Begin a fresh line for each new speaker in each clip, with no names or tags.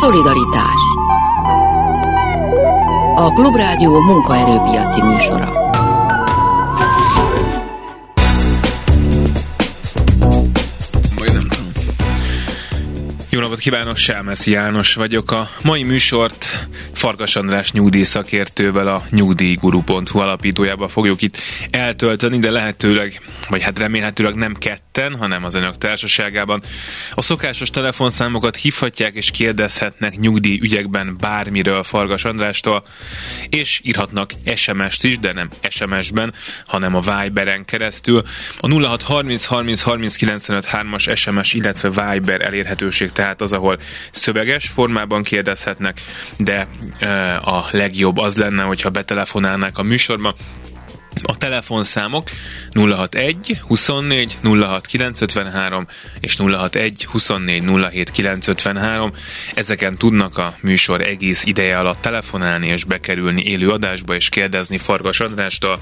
Szolidaritás. A Klubrádió munkaerőpiaci műsora.
Jó napot kívánok, Sámeszi János vagyok. A mai műsort Farkas András nyugdíj szakértővel a nyugdíjguru.hu alapítójába fogjuk itt eltölteni, de lehetőleg, vagy hát remélhetőleg nem ketten, hanem az önök társaságában. A szokásos telefonszámokat hívhatják és kérdezhetnek nyugdíj ügyekben bármiről Fargas Andrástól, és írhatnak SMS-t is, de nem SMS-ben, hanem a Viberen keresztül. A 0630 30 30 95 3-as SMS, illetve Viber elérhetőség tehát az, ahol szöveges formában kérdezhetnek, de a legjobb. Az lenne, hogyha betelefonálnák a műsorba, a telefonszámok 061 24 06 953 és 061 24 07 953. Ezeken tudnak a műsor egész ideje alatt telefonálni és bekerülni élő adásba és kérdezni Fargas Andrástól.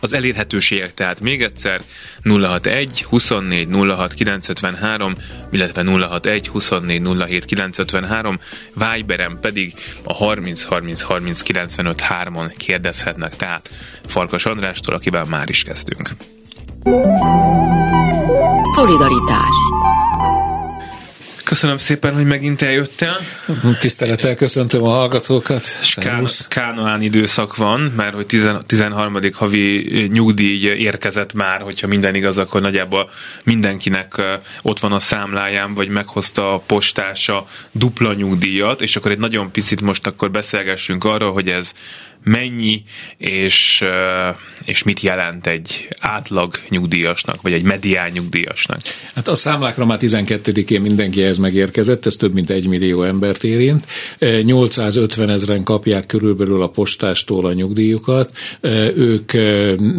Az elérhetőségek tehát még egyszer 061 24 06 953, illetve 061 24 07 953, Viberen pedig a 30 30 30 95 3-on kérdezhetnek. Tehát Farkas Andrástól, akivel már is kezdünk.
Szolidaritás
Köszönöm szépen, hogy megint eljöttél.
Tisztelettel köszöntöm a hallgatókat.
Ká- Kánoán időszak van, mert hogy 13. havi nyugdíj érkezett már, hogyha minden igaz, akkor nagyjából mindenkinek ott van a számláján, vagy meghozta a postása dupla nyugdíjat, és akkor egy nagyon picit most akkor beszélgessünk arról, hogy ez mennyi és, és mit jelent egy átlag nyugdíjasnak, vagy egy medián nyugdíjasnak?
Hát a számlákra már 12-én mindenki ez megérkezett, ez több mint egy millió embert érint. 850 ezeren kapják körülbelül a postástól a nyugdíjukat. Ők,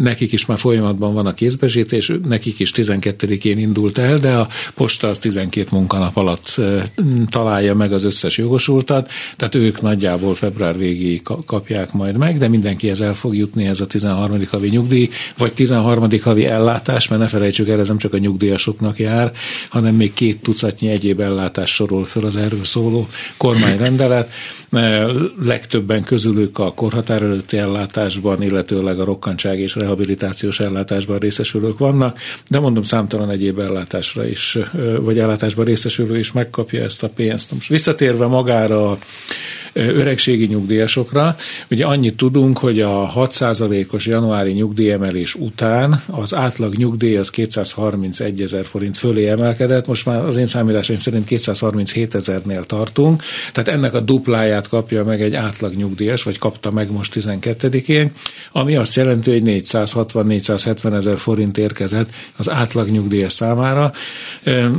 nekik is már folyamatban van a kézbesítés, nekik is 12-én indult el, de a posta az 12 munkanap alatt találja meg az összes jogosultat, tehát ők nagyjából február végéig kapják majd meg, de mindenkihez el fog jutni ez a 13. havi nyugdíj, vagy 13. havi ellátás, mert ne felejtsük el, ez nem csak a nyugdíjasoknak jár, hanem még két tucatnyi egyéb ellátás sorol föl az erről szóló kormányrendelet. Legtöbben közülük a korhatár előtti ellátásban, illetőleg a rokkantság és rehabilitációs ellátásban részesülők vannak, de mondom számtalan egyéb ellátásra is, vagy ellátásban részesülő is megkapja ezt a pénzt. Most visszatérve magára öregségi nyugdíjasokra. Ugye annyit tudunk, hogy a 6%-os januári nyugdíjemelés után az átlag nyugdíj az 231 ezer forint fölé emelkedett, most már az én számításaim szerint 237 ezernél tartunk, tehát ennek a dupláját kapja meg egy átlag nyugdíjas, vagy kapta meg most 12-én, ami azt jelenti, hogy 460-470 ezer forint érkezett az átlag nyugdíjas számára.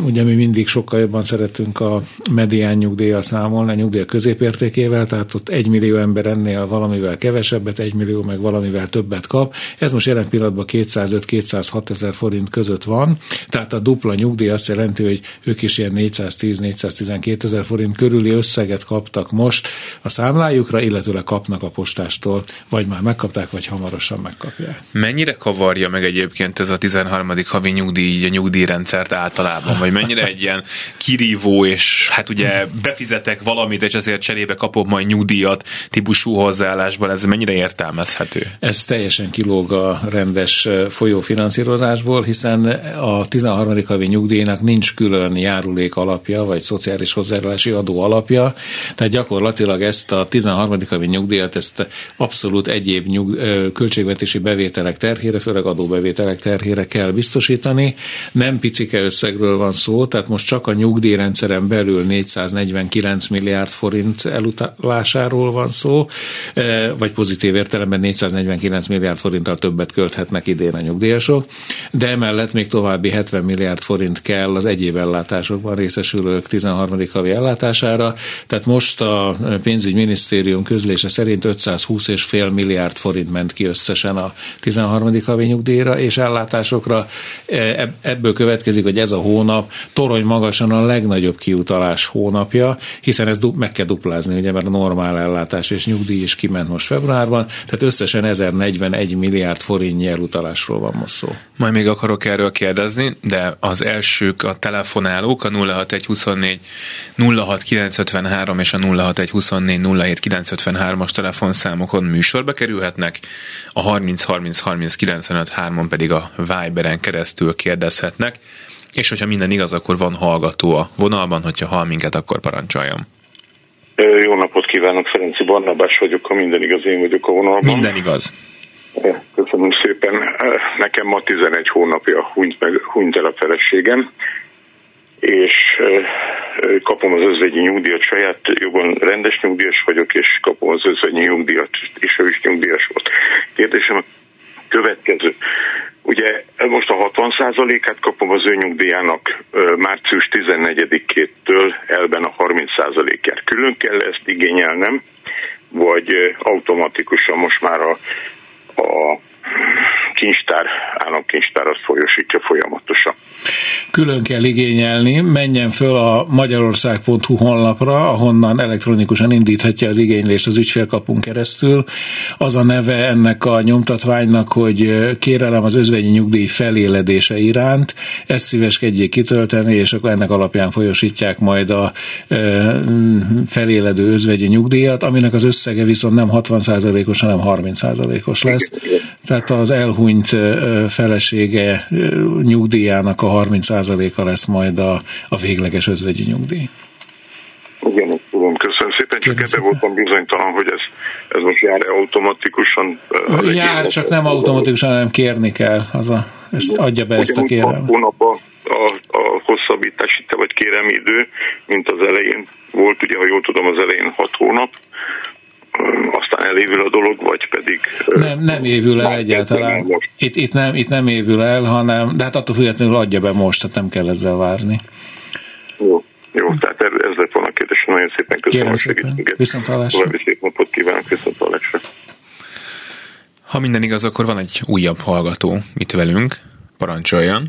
Ugye mi mindig sokkal jobban szeretünk a medián nyugdíjjal számolni, a nyugdíj középértékével, mennyivel, tehát ott egy millió ember ennél valamivel kevesebbet, egy millió meg valamivel többet kap. Ez most jelen pillanatban 205-206 ezer forint között van, tehát a dupla nyugdíj azt jelenti, hogy ők is ilyen 410-412 ezer forint körüli összeget kaptak most a számlájukra, illetőleg kapnak a postástól, vagy már megkapták, vagy hamarosan megkapják.
Mennyire kavarja meg egyébként ez a 13. havi nyugdíj, a nyugdíjrendszert általában, vagy mennyire egy ilyen kirívó, és hát ugye befizetek valamit, és ezért cserébe kapok kapok majd nyugdíjat típusú hozzáállásban, ez mennyire értelmezhető?
Ez teljesen kilóg a rendes folyófinanszírozásból, hiszen a 13. havi nyugdíjnak nincs külön járulék alapja, vagy szociális hozzájárulási adó alapja, tehát gyakorlatilag ezt a 13. havi nyugdíjat, ezt abszolút egyéb nyug, költségvetési bevételek terhére, főleg adóbevételek terhére kell biztosítani. Nem picike összegről van szó, tehát most csak a nyugdíjrendszeren belül 449 milliárd forint eluta, vásáról van szó, e, vagy pozitív értelemben 449 milliárd forinttal többet költhetnek idén a nyugdíjasok, de emellett még további 70 milliárd forint kell az egyéb ellátásokban részesülők 13. havi ellátására, tehát most a pénzügyminisztérium közlése szerint 520,5 milliárd forint ment ki összesen a 13. havi nyugdíjra és ellátásokra. E, ebből következik, hogy ez a hónap torony magasan a legnagyobb kiutalás hónapja, hiszen ez meg kell duplázni ugye ugye mert a normál ellátás és nyugdíj is kiment most februárban, tehát összesen 1041 milliárd forintnyi elutalásról van most szó.
Majd még akarok erről kérdezni, de az elsők a telefonálók, a 06124 06953 és a 06124 07953-as telefonszámokon műsorba kerülhetnek, a 30 30 30 95 3-on pedig a Viberen keresztül kérdezhetnek, és hogyha minden igaz, akkor van hallgató a vonalban, hogyha hall minket, akkor parancsoljam.
Jó napot kívánok, Ferenci Barnabás vagyok, ha minden igaz, én vagyok a vonalban.
Minden igaz.
Köszönöm szépen. Nekem ma 11 hónapja hunyt, meg, hunyt el a feleségem, és kapom az özvegyi nyugdíjat, saját jogon rendes nyugdíjas vagyok, és kapom az özvegyi nyugdíjat, és ő is nyugdíjas volt. Kérdésem következő. Ugye most a 60%-át kapom az ő nyugdíjának március 14-től elben a 30%-át. Külön kell ezt igényelnem, vagy automatikusan most már a, a kincstár, államkincstár azt folyosítja folyamatosan.
Külön kell igényelni, menjen föl a magyarország.hu honlapra, ahonnan elektronikusan indíthatja az igénylést az ügyfélkapunk keresztül. Az a neve ennek a nyomtatványnak, hogy kérelem az özvegyi nyugdíj feléledése iránt, ezt szíveskedjék kitölteni, és akkor ennek alapján folyosítják majd a feléledő özvegyi nyugdíjat, aminek az összege viszont nem 60%-os, hanem 30%-os lesz. Tehát az elhunyt felesége nyugdíjának a 30%-a lesz majd a, a végleges özvegyi nyugdíj.
Igen, tudom, köszönöm szépen, csak ebben voltam bizonytalan, hogy ez, ez most jár automatikusan.
Jár, csak nem automatikusan, hanem kérni kell, az a, ezt adja be ezt a kérelmet.
Hónapban a, a hosszabbítási vagy kéremi idő, mint az elején. Volt, ugye, ha jól tudom, az elején 6 hónap, aztán elévül a dolog, vagy pedig...
Nem, nem évül el egyáltalán. Itt, itt, nem, itt nem évül el, hanem, de hát attól függetlenül adja be most, tehát nem kell ezzel várni.
Jó, jó, tehát ez lett volna a kérdés. Nagyon szépen köszönöm
Kérem a segítséget. Viszont hallásra.
Szép napot kívánok, viszont hallásra.
Ha minden igaz, akkor van egy újabb hallgató itt velünk. Parancsoljon.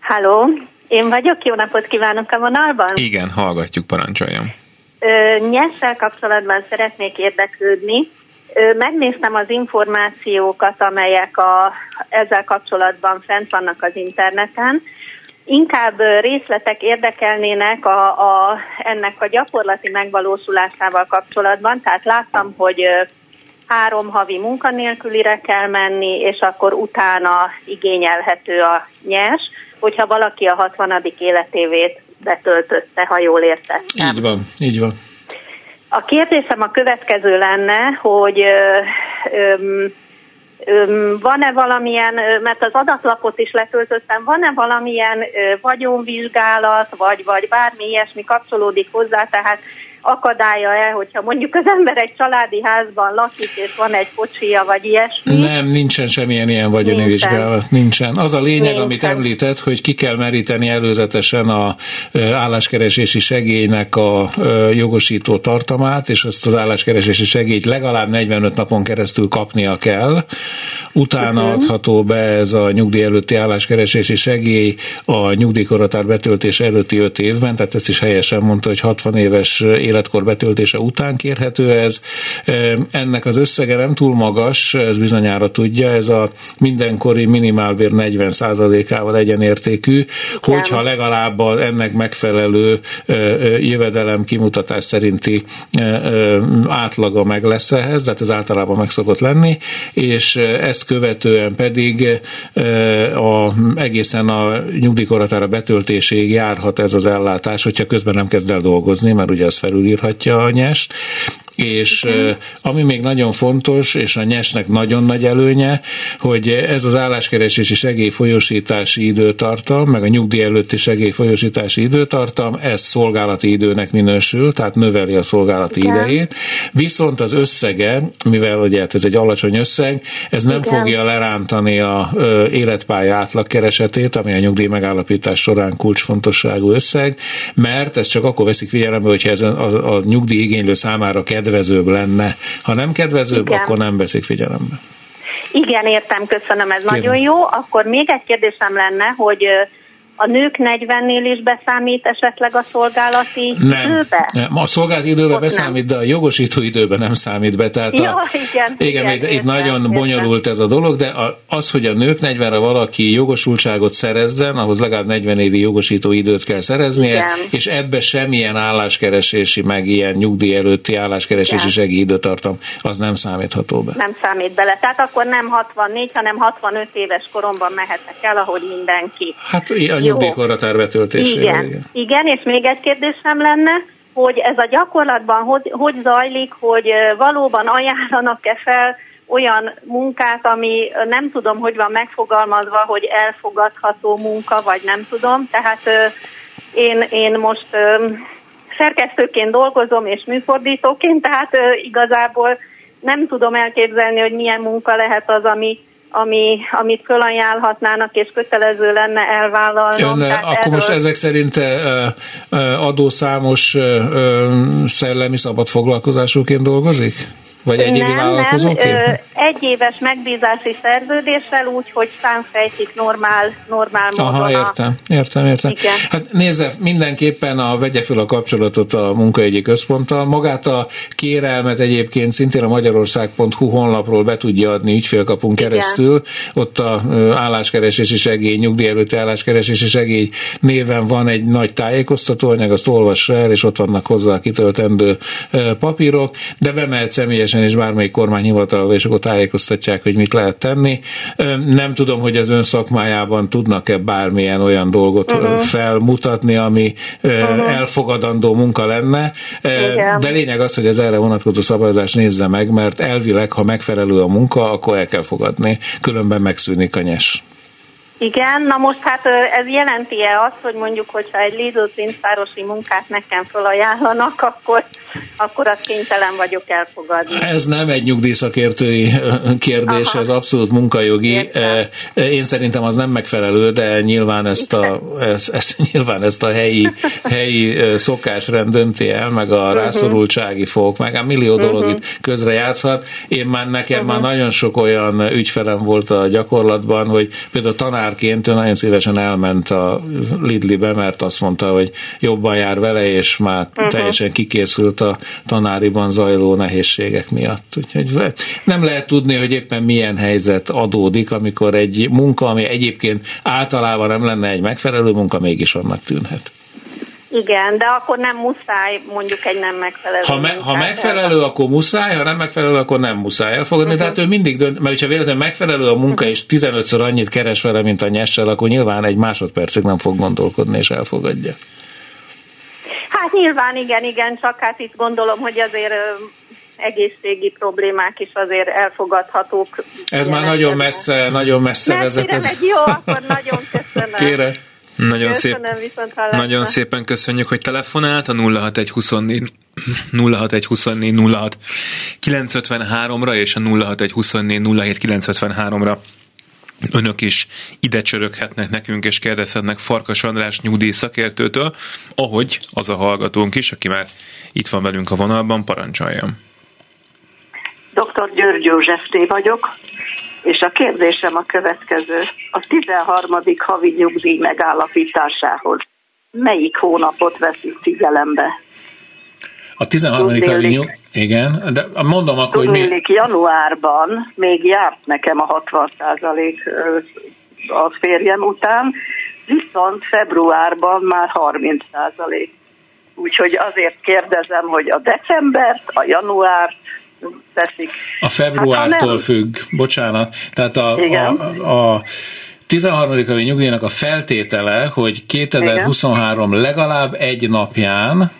Halló, én vagyok, jó napot kívánok a vonalban?
Igen, hallgatjuk, parancsoljon.
Nyessel kapcsolatban szeretnék érdeklődni. Megnéztem az információkat, amelyek a, ezzel kapcsolatban fent vannak az interneten. Inkább részletek érdekelnének a, a, ennek a gyakorlati megvalósulásával kapcsolatban. Tehát láttam, hogy három havi munkanélkülire kell menni, és akkor utána igényelhető a nyers, hogyha valaki a 60. életévét betöltötte, ha jól értettem.
Így van, így van.
A kérdésem a következő lenne, hogy van-e valamilyen, mert az adatlapot is letöltöttem, van-e valamilyen vagyonvizsgálat, vagy, vagy bármi ilyesmi kapcsolódik hozzá, tehát akadálya-e, hogyha mondjuk az ember egy családi házban lakik, és van egy kocsija, vagy ilyesmi?
Nem, nincsen semmilyen ilyen vagyoni nincsen. vizsgálat. Nincsen. Az a lényeg, nincsen. amit említett, hogy ki kell meríteni előzetesen a álláskeresési segélynek a jogosító tartamát, és azt az álláskeresési segélyt legalább 45 napon keresztül kapnia kell. Utána uh-huh. adható be ez a nyugdíj előtti álláskeresési segély a nyugdíjkorhatár betöltés előtti 5 évben, tehát ezt is helyesen mondta, hogy 60 éves élet életkor betöltése után kérhető ez. Ennek az összege nem túl magas, ez bizonyára tudja, ez a mindenkori minimálbér 40%-ával egyenértékű, hogyha legalább ennek megfelelő jövedelem kimutatás szerinti átlaga meg lesz ehhez, tehát ez általában meg szokott lenni, és ezt követően pedig a, egészen a nyugdíjkoratára betöltéséig járhat ez az ellátás, hogyha közben nem kezd el dolgozni, mert ugye az felül felülírhatja a nyest, és ami még nagyon fontos, és a nyesnek nagyon nagy előnye, hogy ez az álláskeresési segélyfolyosítási időtartam, meg a nyugdíj előtti segélyfolyosítási időtartam, ez szolgálati időnek minősül, tehát növeli a szolgálati Igen. idejét, viszont az összege, mivel ugye hát ez egy alacsony összeg, ez nem Igen. fogja lerántani a életpálya átlagkeresetét, ami a nyugdíj megállapítás során kulcsfontosságú összeg, mert ez csak akkor veszik figyelembe, hogyha ez a, a, a nyugdíj igénylő számára kedves kedvezőbb lenne. Ha nem kedvezőbb, Igen. akkor nem veszik figyelembe.
Igen, értem, köszönöm, ez Kérem. nagyon jó. Akkor még egy kérdésem lenne, hogy a nők 40-nél is beszámít esetleg a szolgálati
nem.
időbe?
Nem, a szolgálati időbe Ott beszámít, nem. de a jogosító időben nem számít be. Tehát
ja,
a,
igen,
igen, igen, itt, itt nagyon értem. bonyolult ez a dolog, de az, hogy a nők 40-re valaki jogosultságot szerezzen, ahhoz legalább 40 évi jogosító időt kell szereznie, igen. és ebbe semmilyen álláskeresési, meg ilyen nyugdíj előtti álláskeresési segélyidőtartam, az nem számítható be.
Nem számít bele. Tehát akkor nem 64, hanem 65 éves koromban mehetek el, ahogy mindenki.
Hát a nyugdíjkorhatár betöltésével.
Igen. igen. Igen, és még egy kérdésem lenne, hogy ez a gyakorlatban hogy, hogy zajlik, hogy valóban ajánlanak-e fel olyan munkát, ami nem tudom, hogy van megfogalmazva, hogy elfogadható munka, vagy nem tudom. Tehát én, én most szerkesztőként dolgozom, és műfordítóként, tehát igazából nem tudom elképzelni, hogy milyen munka lehet az, ami ami, amit fölajánlhatnának, és kötelező lenne elvállalnom.
Ön, akkor erről... most ezek szerint adószámos szellemi szabad foglalkozásúként dolgozik? Vagy egy évi vállalkozóként? Nem,
egy éves megbízási szerződéssel úgy, hogy számfejtik normál, normál módon.
Aha, értem, értem, értem. Igen. Hát nézze, mindenképpen a vegye fel a kapcsolatot a munkaügyi központtal. Magát a kérelmet egyébként szintén a magyarország.hu honlapról be tudja adni ügyfélkapunk Igen. keresztül. Ott a álláskeresési segély, nyugdíj előtti álláskeresési segély néven van egy nagy tájékoztatóanyag, azt olvassa el, és ott vannak hozzá kitöltendő papírok, de bemehet személyesen személyesen és bármelyik kormányhivatalba, és akkor tájékoztatják, hogy mit lehet tenni. Nem tudom, hogy az ön szakmájában tudnak-e bármilyen olyan dolgot uh-huh. felmutatni, ami uh-huh. elfogadandó munka lenne, Igen. de lényeg az, hogy az erre vonatkozó szabályozás nézze meg, mert elvileg, ha megfelelő a munka, akkor el kell fogadni, különben megszűnik a nyes.
Igen, na most hát ez jelenti-e azt, hogy mondjuk, hogyha egy Lidl pénztárosi munkát nekem felajánlanak, akkor, akkor azt kénytelen vagyok elfogadni.
Ez nem egy nyugdíjszakértői kérdés, Aha. ez abszolút munkajogi. Értem. Én szerintem az nem megfelelő, de nyilván ezt a, ezt, ezt, nyilván ezt a helyi, helyi szokásrend dönti el, meg a uh-huh. rászorultsági fok, meg a millió dolog uh-huh. itt közre játszhat. Én már nekem uh-huh. már nagyon sok olyan ügyfelem volt a gyakorlatban, hogy például tanár tanárként ő nagyon szívesen elment a Lidlibe, mert azt mondta, hogy jobban jár vele, és már uh-huh. teljesen kikészült a tanáriban zajló nehézségek miatt. Úgyhogy nem lehet tudni, hogy éppen milyen helyzet adódik, amikor egy munka, ami egyébként általában nem lenne egy megfelelő munka, mégis annak tűnhet.
Igen, de akkor nem muszáj mondjuk egy nem megfelelő.
Ha, me, ha megfelelő, akkor muszáj, ha nem megfelelő, akkor nem muszáj elfogadni. Uh-huh. Tehát ő mindig dönt, mert ha véletlenül megfelelő a munka, uh-huh. és 15-ször annyit keres vele, mint a nyessel, akkor nyilván egy másodpercig nem fog gondolkodni, és elfogadja.
Hát nyilván igen, igen, csak hát itt gondolom, hogy azért egészségi problémák is azért elfogadhatók.
Ez már nagyon messze, nagyon messze vezet.
Ez. Megy, jó, akkor nagyon köszönöm.
Kére.
Nagyon, szép, nagyon szépen köszönjük, hogy telefonált a 06124 06124 06 953-ra és a 06124 07 953-ra önök is ide csöröghetnek nekünk, és kérdezhetnek Farkas András nyugdíj szakértőtől, ahogy az a hallgatónk is, aki már itt van velünk a vonalban, parancsoljon.
Dr. György József vagyok, és a kérdésem a következő. A 13. havi nyugdíj megállapításához melyik hónapot veszik figyelembe?
A 13. havi nyugdíj, igen, de mondom akkor,
hogy mi... januárban még járt nekem a 60% a férjem után, viszont februárban már 30% Úgyhogy azért kérdezem, hogy a decembert, a januárt, teszik.
A februártól hát, függ, bocsánat. Tehát a, Igen. a, a 13. havi nyugdíjnak a feltétele, hogy 2023 Igen. legalább egy napján,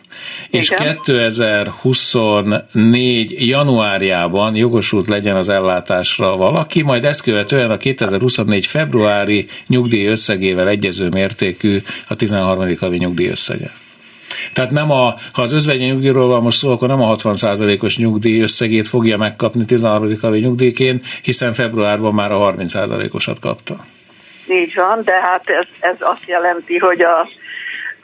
és Igen. 2024 januárjában jogosult legyen az ellátásra valaki, majd ezt követően a 2024 februári nyugdíj összegével egyező mértékű a 13. havi nyugdíj összege. Tehát nem a, ha az özvegyi nyugdíjról van most szó, akkor nem a 60%-os nyugdíj összegét fogja megkapni 13. havi nyugdíjként, hiszen februárban már a 30%-osat kapta.
Így van, de hát ez, ez azt jelenti, hogy a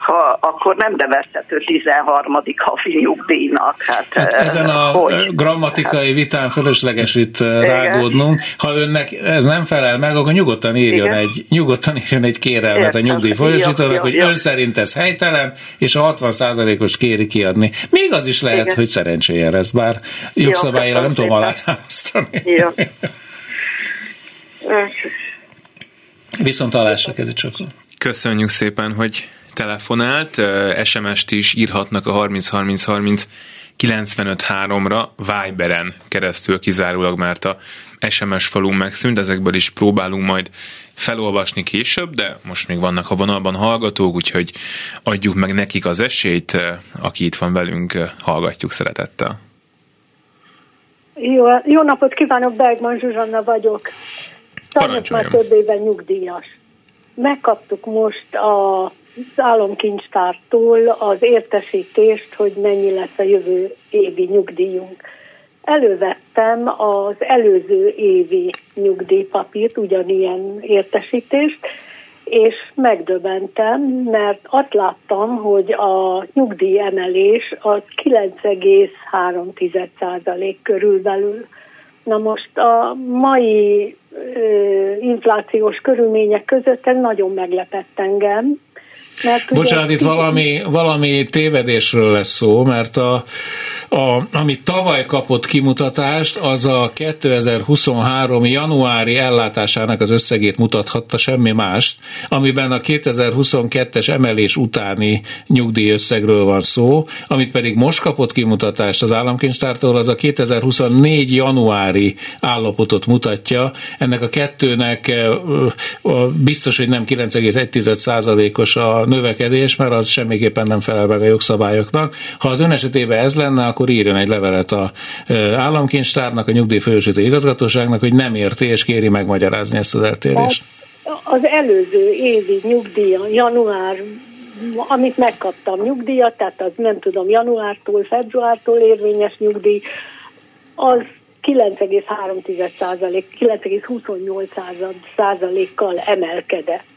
ha akkor nem nevezhető 13. havi nyugdíjnak. Hát,
hát ezen a hogy? grammatikai vitán fölösleges itt rágódnunk. Ha önnek ez nem felel meg, akkor nyugodtan írjon, egy, nyugodtan írjon egy kérelmet Értem. a nyugdíjfolyosítónak, hogy jó. ön szerint ez helytelen, és a 60%-os kéri kiadni. Még az is lehet, Igen. hogy szerencséje lesz, bár jogszabályra nem tudom alátámasztani. Jó. Viszont találsak ez csak.
Köszönjük szépen, hogy telefonált, SMS-t is írhatnak a 30 30 30 95-3-ra Viberen keresztül kizárólag, mert a SMS falunk megszűnt, ezekből is próbálunk majd felolvasni később, de most még vannak a vonalban hallgatók, úgyhogy adjuk meg nekik az esélyt, aki itt van velünk, hallgatjuk szeretettel.
Jó, jó napot kívánok, Bergman Zsuzsanna vagyok. Sajnos már több éve nyugdíjas. Megkaptuk most a államkincstártól az értesítést, hogy mennyi lesz a jövő évi nyugdíjunk. Elővettem az előző évi nyugdíjpapírt, ugyanilyen értesítést, és megdöbentem, mert azt láttam, hogy a nyugdíjemelés az 9,3% körülbelül. Na most a mai ö, inflációs körülmények között ez nagyon meglepett engem,
mert Bocsánat, itt valami, valami tévedésről lesz szó, mert a, a, amit tavaly kapott kimutatást, az a 2023 januári ellátásának az összegét mutathatta, semmi mást, amiben a 2022-es emelés utáni nyugdíjösszegről van szó, amit pedig most kapott kimutatást az államkincstártól, az a 2024 januári állapotot mutatja. Ennek a kettőnek biztos, hogy nem 9,1%-os a növekedés, mert az semmiképpen nem felel meg a jogszabályoknak. Ha az ön esetében ez lenne, akkor írjon egy levelet a államkincstárnak, a nyugdíjfősítő igazgatóságnak, hogy nem érti, és kéri megmagyarázni ezt az eltérést.
Az előző évi nyugdíja, január amit megkaptam nyugdíjat, tehát az nem tudom, januártól, februártól érvényes nyugdíj, az 9,3 9,28 százalékkal emelkedett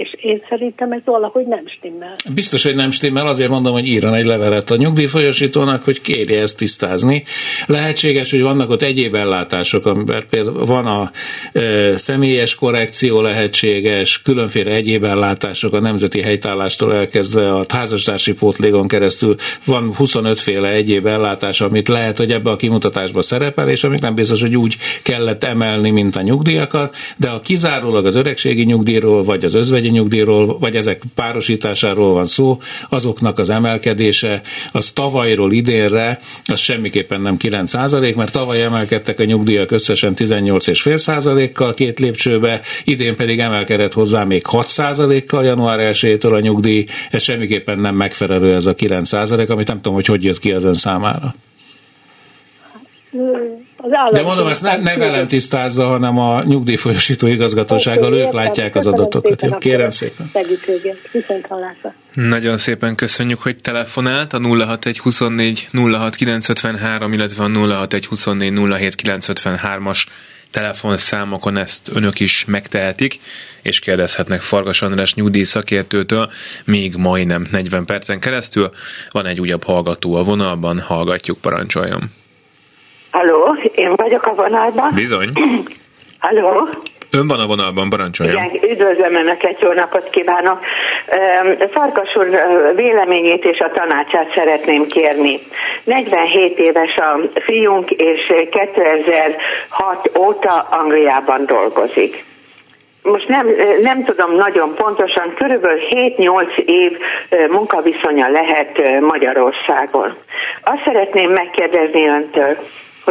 és én szerintem ez valahogy nem stimmel.
Biztos, hogy nem stimmel, azért mondom, hogy írjon egy levelet a nyugdíjfolyosítónak, hogy kérje ezt tisztázni. Lehetséges, hogy vannak ott egyéb ellátások, amiben például van a e, személyes korrekció lehetséges, különféle egyéb ellátások a nemzeti helytállástól elkezdve a házastársi pótlégon keresztül van 25 féle egyéb ellátás, amit lehet, hogy ebbe a kimutatásba szerepel, és amit nem biztos, hogy úgy kellett emelni, mint a nyugdíjakat, de a kizárólag az öregségi nyugdíjról, vagy az özvegyi nyugdíjról, vagy ezek párosításáról van szó, azoknak az emelkedése, az tavalyról idénre, az semmiképpen nem 9 mert tavaly emelkedtek a nyugdíjak összesen 18,5 kal két lépcsőbe, idén pedig emelkedett hozzá még 6 kal január 1-től a nyugdíj, ez semmiképpen nem megfelelő ez a 9 amit nem tudom, hogy hogy jött ki az ön számára az állam. De mondom, ezt ne, ne velem tisztázza, hanem a nyugdíjfolyosító igazgatósággal, ők látják az adatokat. Jó, kérem szépen.
Viszont hallásra.
Nagyon szépen köszönjük, hogy telefonált a 061 24 06 953, illetve a 061 24 07 953-as telefonszámokon ezt önök is megtehetik, és kérdezhetnek Fargas András nyugdíj szakértőtől még majdnem 40 percen keresztül. Van egy újabb hallgató a vonalban, hallgatjuk, parancsoljon.
Halló, én vagyok a vonalban.
Bizony.
Halló.
Ön van a vonalban, parancsolja.
Igen, üdvözlöm Önöket, jó napot kívánok. Farkas úr véleményét és a tanácsát szeretném kérni. 47 éves a fiunk, és 2006 óta Angliában dolgozik most nem, nem tudom nagyon pontosan, körülbelül 7-8 év munkaviszonya lehet Magyarországon. Azt szeretném megkérdezni öntől,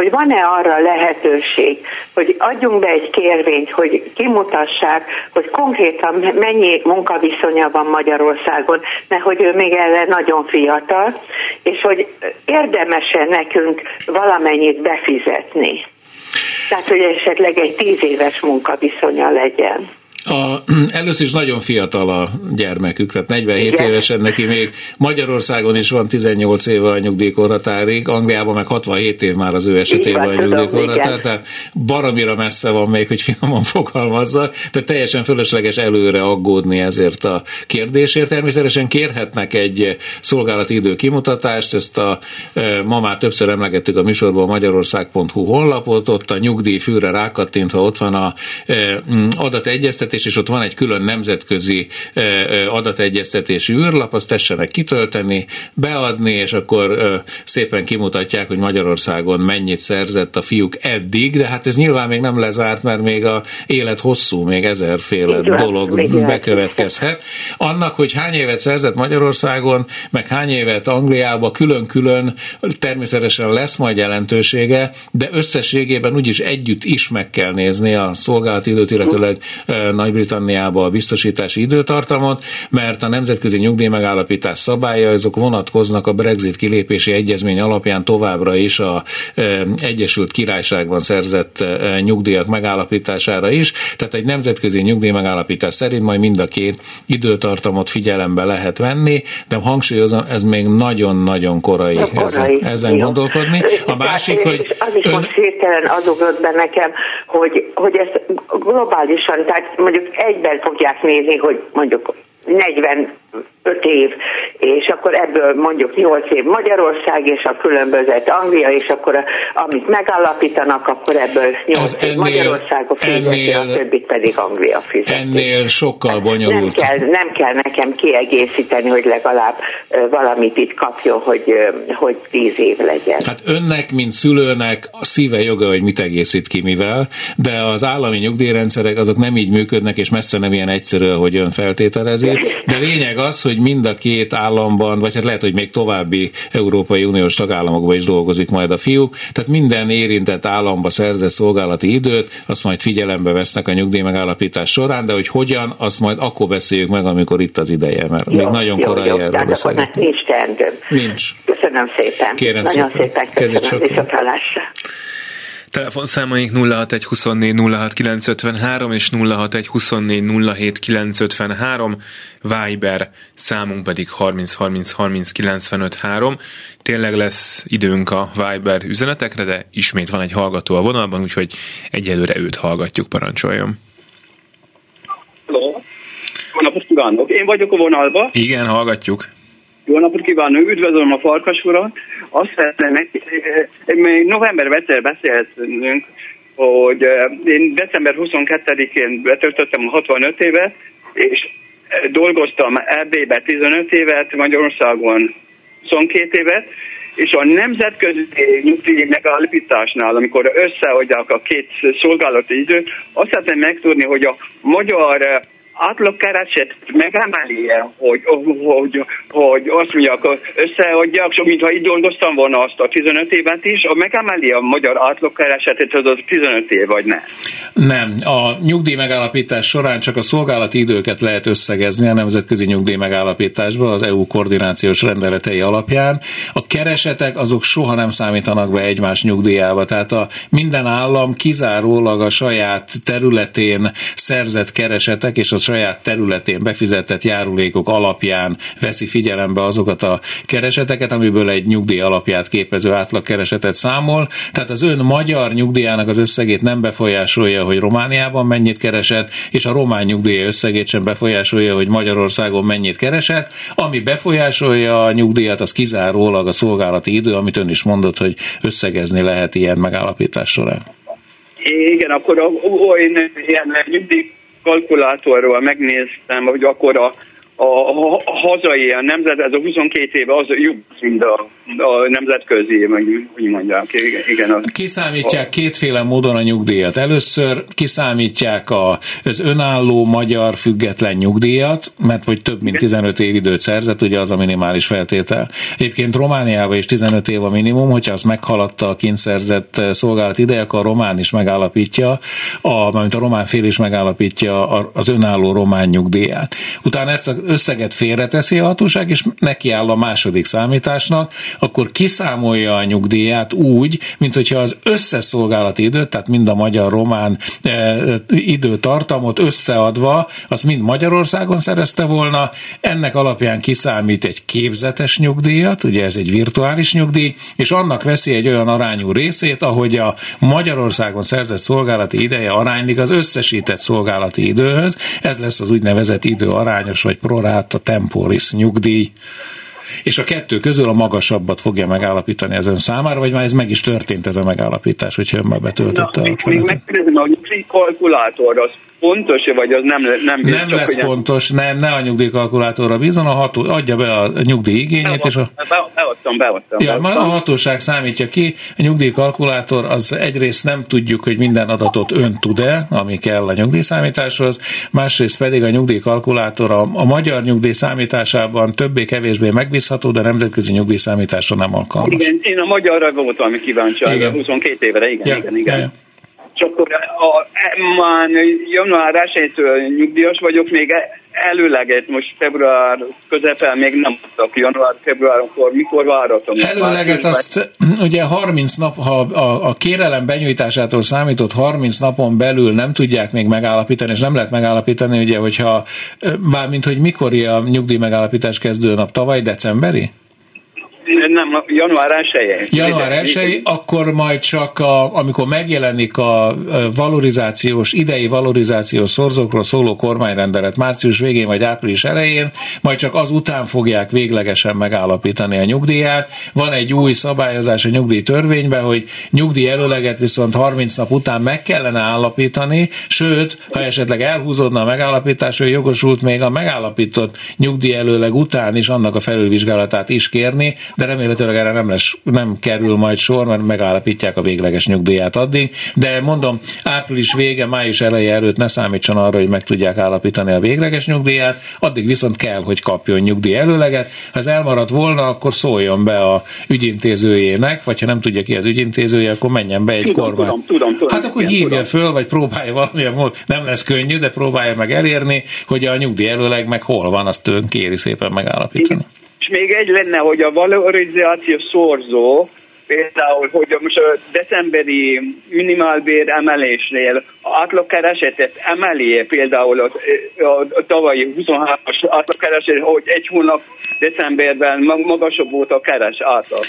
hogy van-e arra lehetőség, hogy adjunk be egy kérvényt, hogy kimutassák, hogy konkrétan mennyi munkaviszonya van Magyarországon, mert hogy ő még erre nagyon fiatal, és hogy érdemese nekünk valamennyit befizetni. Tehát, hogy esetleg egy tíz éves munkaviszonya legyen.
A, először is nagyon fiatal a gyermekük, tehát 47 Igen. évesen neki még Magyarországon is van 18 éve a nyugdíjkorhatárig, Angliában meg 67 év már az ő esetében a nyugdíjkorhatár, tehát baromira messze van még, hogy finoman fogalmazza, tehát teljesen fölösleges előre aggódni ezért a kérdésért. Természetesen kérhetnek egy szolgálati idő kimutatást, ezt a e, ma már többször emlegettük a műsorban a magyarország.hu honlapot, ott a nyugdíjfűre rákattintva ott van a e, adategyeztetés, adategyeztetés, és ott van egy külön nemzetközi adategyeztetési űrlap, azt tessenek kitölteni, beadni, és akkor szépen kimutatják, hogy Magyarországon mennyit szerzett a fiúk eddig, de hát ez nyilván még nem lezárt, mert még a élet hosszú, még ezerféle Igen, dolog bekövetkezhet. Annak, hogy hány évet szerzett Magyarországon, meg hány évet Angliába külön-külön természetesen lesz majd jelentősége, de összességében úgyis együtt is meg kell nézni a szolgálati időt, illetőleg nagy-Britanniába a biztosítási időtartamot, mert a nemzetközi nyugdíj megállapítás szabálya, azok vonatkoznak a Brexit kilépési egyezmény alapján továbbra is a e, Egyesült Királyságban szerzett e, nyugdíjak megállapítására is, tehát egy nemzetközi nyugdíj megállapítás szerint majd mind a két időtartamot figyelembe lehet venni, de hangsúlyozom, ez még nagyon-nagyon korai, korai. ezen, ezen gondolkodni.
A másik, hogy... Az is ön... most hirtelen az ugrott be nekem, hogy, hogy ez globálisan, tehát mondjuk egyben fogják nézni, hogy mondjuk 40 öt év, és akkor ebből mondjuk nyolc év Magyarország, és a különbözet Anglia, és akkor a, amit megállapítanak, akkor ebből nyolc év Magyarország a fizeti, a többit pedig Anglia fizeti.
Ennél sokkal bonyolult.
Nem kell, nem kell nekem kiegészíteni, hogy legalább valamit itt kapjon, hogy, hogy tíz év legyen.
Hát önnek, mint szülőnek a szíve joga, hogy mit egészít ki mivel, de az állami nyugdíjrendszerek azok nem így működnek, és messze nem ilyen egyszerű, hogy ön feltételezi. De lényeg az, hogy mind a két államban, vagy hát lehet, hogy még további Európai Uniós tagállamokban is dolgozik majd a fiúk, tehát minden érintett államba szerzett szolgálati időt, azt majd figyelembe vesznek a nyugdíj megállapítás során, de hogy hogyan, azt majd akkor beszéljük meg, amikor itt az ideje, mert jó, még nagyon jó, korai jó, erről.
Nincs teendőm.
Nincs.
Köszönöm szépen.
Kérem
nagyon szépen, szépen köszönöm.
Viszontlátásra. Telefonszámaink 061 24 06 953 és 061 24 07 953, Viber számunk pedig 30 30 30 95 3. Tényleg lesz időnk a Viber üzenetekre, de ismét van egy hallgató a vonalban, úgyhogy egyelőre őt hallgatjuk, parancsoljon.
Hello. Jó napot kívánok! Én vagyok a vonalban.
Igen, hallgatjuk.
Jó napot kívánok, üdvözlöm a Farkas urat. Azt szeretném, még november egyszer beszélhetünk, hogy én december 22-én betöltöttem a 65 évet, és dolgoztam EB-be 15 évet, Magyarországon 22 évet, és a nemzetközi nyugdíj megállapításnál, amikor összeadják a két szolgálati időt, azt szeretném megtudni, hogy a magyar átlagkereset megemelje, hogy, hogy, hogy azt mondják, összeadják, so, mintha itt dolgoztam volna azt a 15 évet is, a megemeli a magyar átlagkeresetet, az az 15 év, vagy nem?
Nem. A nyugdíj megállapítás során csak a szolgálati időket lehet összegezni a nemzetközi nyugdíj megállapításba az EU koordinációs rendeletei alapján. A keresetek azok soha nem számítanak be egymás nyugdíjába, tehát a minden állam kizárólag a saját területén szerzett keresetek és az saját területén befizetett járulékok alapján veszi figyelembe azokat a kereseteket, amiből egy nyugdíj alapját képező átlagkeresetet számol. Tehát az ön magyar nyugdíjának az összegét nem befolyásolja, hogy Romániában mennyit keresett, és a román nyugdíj összegét sem befolyásolja, hogy Magyarországon mennyit keresett. Ami befolyásolja a nyugdíjat, az kizárólag a szolgálati idő, amit ön is mondott, hogy összegezni lehet ilyen megállapítás során.
Igen, akkor olyan ilyen nyugdíj kalkulátorról megnéztem, hogy akkor a a, a hazai, a nemzet, ez a 22 éve az jobb, mint a, a nemzetközi, meg úgy mondják. Igen,
az, kiszámítják a... kétféle módon a nyugdíjat. Először kiszámítják a, az önálló magyar független nyugdíjat, mert hogy több mint 15 év időt szerzett, ugye az a minimális feltétel. Egyébként Romániában is 15 év a minimum, hogyha az meghaladta a kint szerzett szolgálat ideje, akkor a román is megállapítja, a, mint a román fél is megállapítja az önálló román nyugdíját. Utána ezt a összeget félreteszi a hatóság, és nekiáll a második számításnak, akkor kiszámolja a nyugdíját úgy, mint hogyha az összeszolgálati időt, tehát mind a magyar-román e, időtartamot összeadva, az mind Magyarországon szerezte volna, ennek alapján kiszámít egy képzetes nyugdíjat, ugye ez egy virtuális nyugdíj, és annak veszi egy olyan arányú részét, ahogy a Magyarországon szerzett szolgálati ideje aránylik az összesített szolgálati időhöz, ez lesz az úgynevezett időarányos vagy prorata temporis nyugdíj és a kettő közül a magasabbat fogja megállapítani az ön számára, vagy már ez meg is történt ez a megállapítás, hogyha ön már betöltötte
Na, a még megkérdezem, hogy kalkulátor az fontos, vagy az nem,
nem Nem csak, lesz fontos, nem, ne a nyugdíjkalkulátorra bízon, a ható, adja be a nyugdíj igényét, és a...
Beadtam, beadtam.
Ja, beadtam. a hatóság számítja ki, a nyugdíjkalkulátor az egyrészt nem tudjuk, hogy minden adatot ön tud-e, ami kell a nyugdíjszámításhoz, másrészt pedig a nyugdíjkalkulátor a, a magyar nyugdíj számításában többé-kevésbé megbízható, de nemzetközi nyugdíjszámításra nem alkalmas.
Igen, én a magyarra voltam kíváncsi, igen. 22 évre, igen, ja, igen, igen. Ja, ja és akkor a, már január 1 nyugdíjas vagyok, még előleget most február közepen még nem adtak, január, februárkor, mikor váratom?
Előleget azt ugye 30 nap, ha a, a kérelem benyújtásától számított 30 napon belül nem tudják még megállapítani, és nem lehet megállapítani, ugye, hogyha mármint, hogy mikor a nyugdíj megállapítás kezdő nap, tavaly decemberi?
Nem, január 1
Január 1 akkor majd csak a, amikor megjelenik a valorizációs, idei valorizációs szorzókról szóló kormányrendelet március végén vagy április elején, majd csak az után fogják véglegesen megállapítani a nyugdíját. Van egy új szabályozás a nyugdíj törvényben, hogy nyugdíj előleget viszont 30 nap után meg kellene állapítani, sőt, ha esetleg elhúzódna a megállapítás, hogy jogosult még a megállapított nyugdíj előleg után is annak a felülvizsgálatát is kérni, de remélhetőleg erre nem, lesz, nem kerül majd sor, mert megállapítják a végleges nyugdíját addig, de mondom, április vége, május eleje előtt ne számítson arra, hogy meg tudják állapítani a végleges nyugdíját, addig viszont kell, hogy kapjon nyugdíj előleget. Ha ez elmaradt volna, akkor szóljon be a ügyintézőjének, vagy ha nem tudja ki az ügyintézője, akkor menjen be egy tudom, kormány.
Tudom, tudom, tudom,
hát akkor hívja tudom. föl, vagy próbálja valamilyen mód, nem lesz könnyű, de próbálja meg elérni, hogy a nyugdíj előleg meg hol van, azt ön kéri szépen megállapítani.
Igen még egy lenne, hogy a valorizáció szorzó, például, hogy most a decemberi minimálbér emelésnél átlagkeresetet emeli például a, a, a tavalyi 23-as átlagkereset, hogy egy hónap decemberben magasabb volt a keres átlag.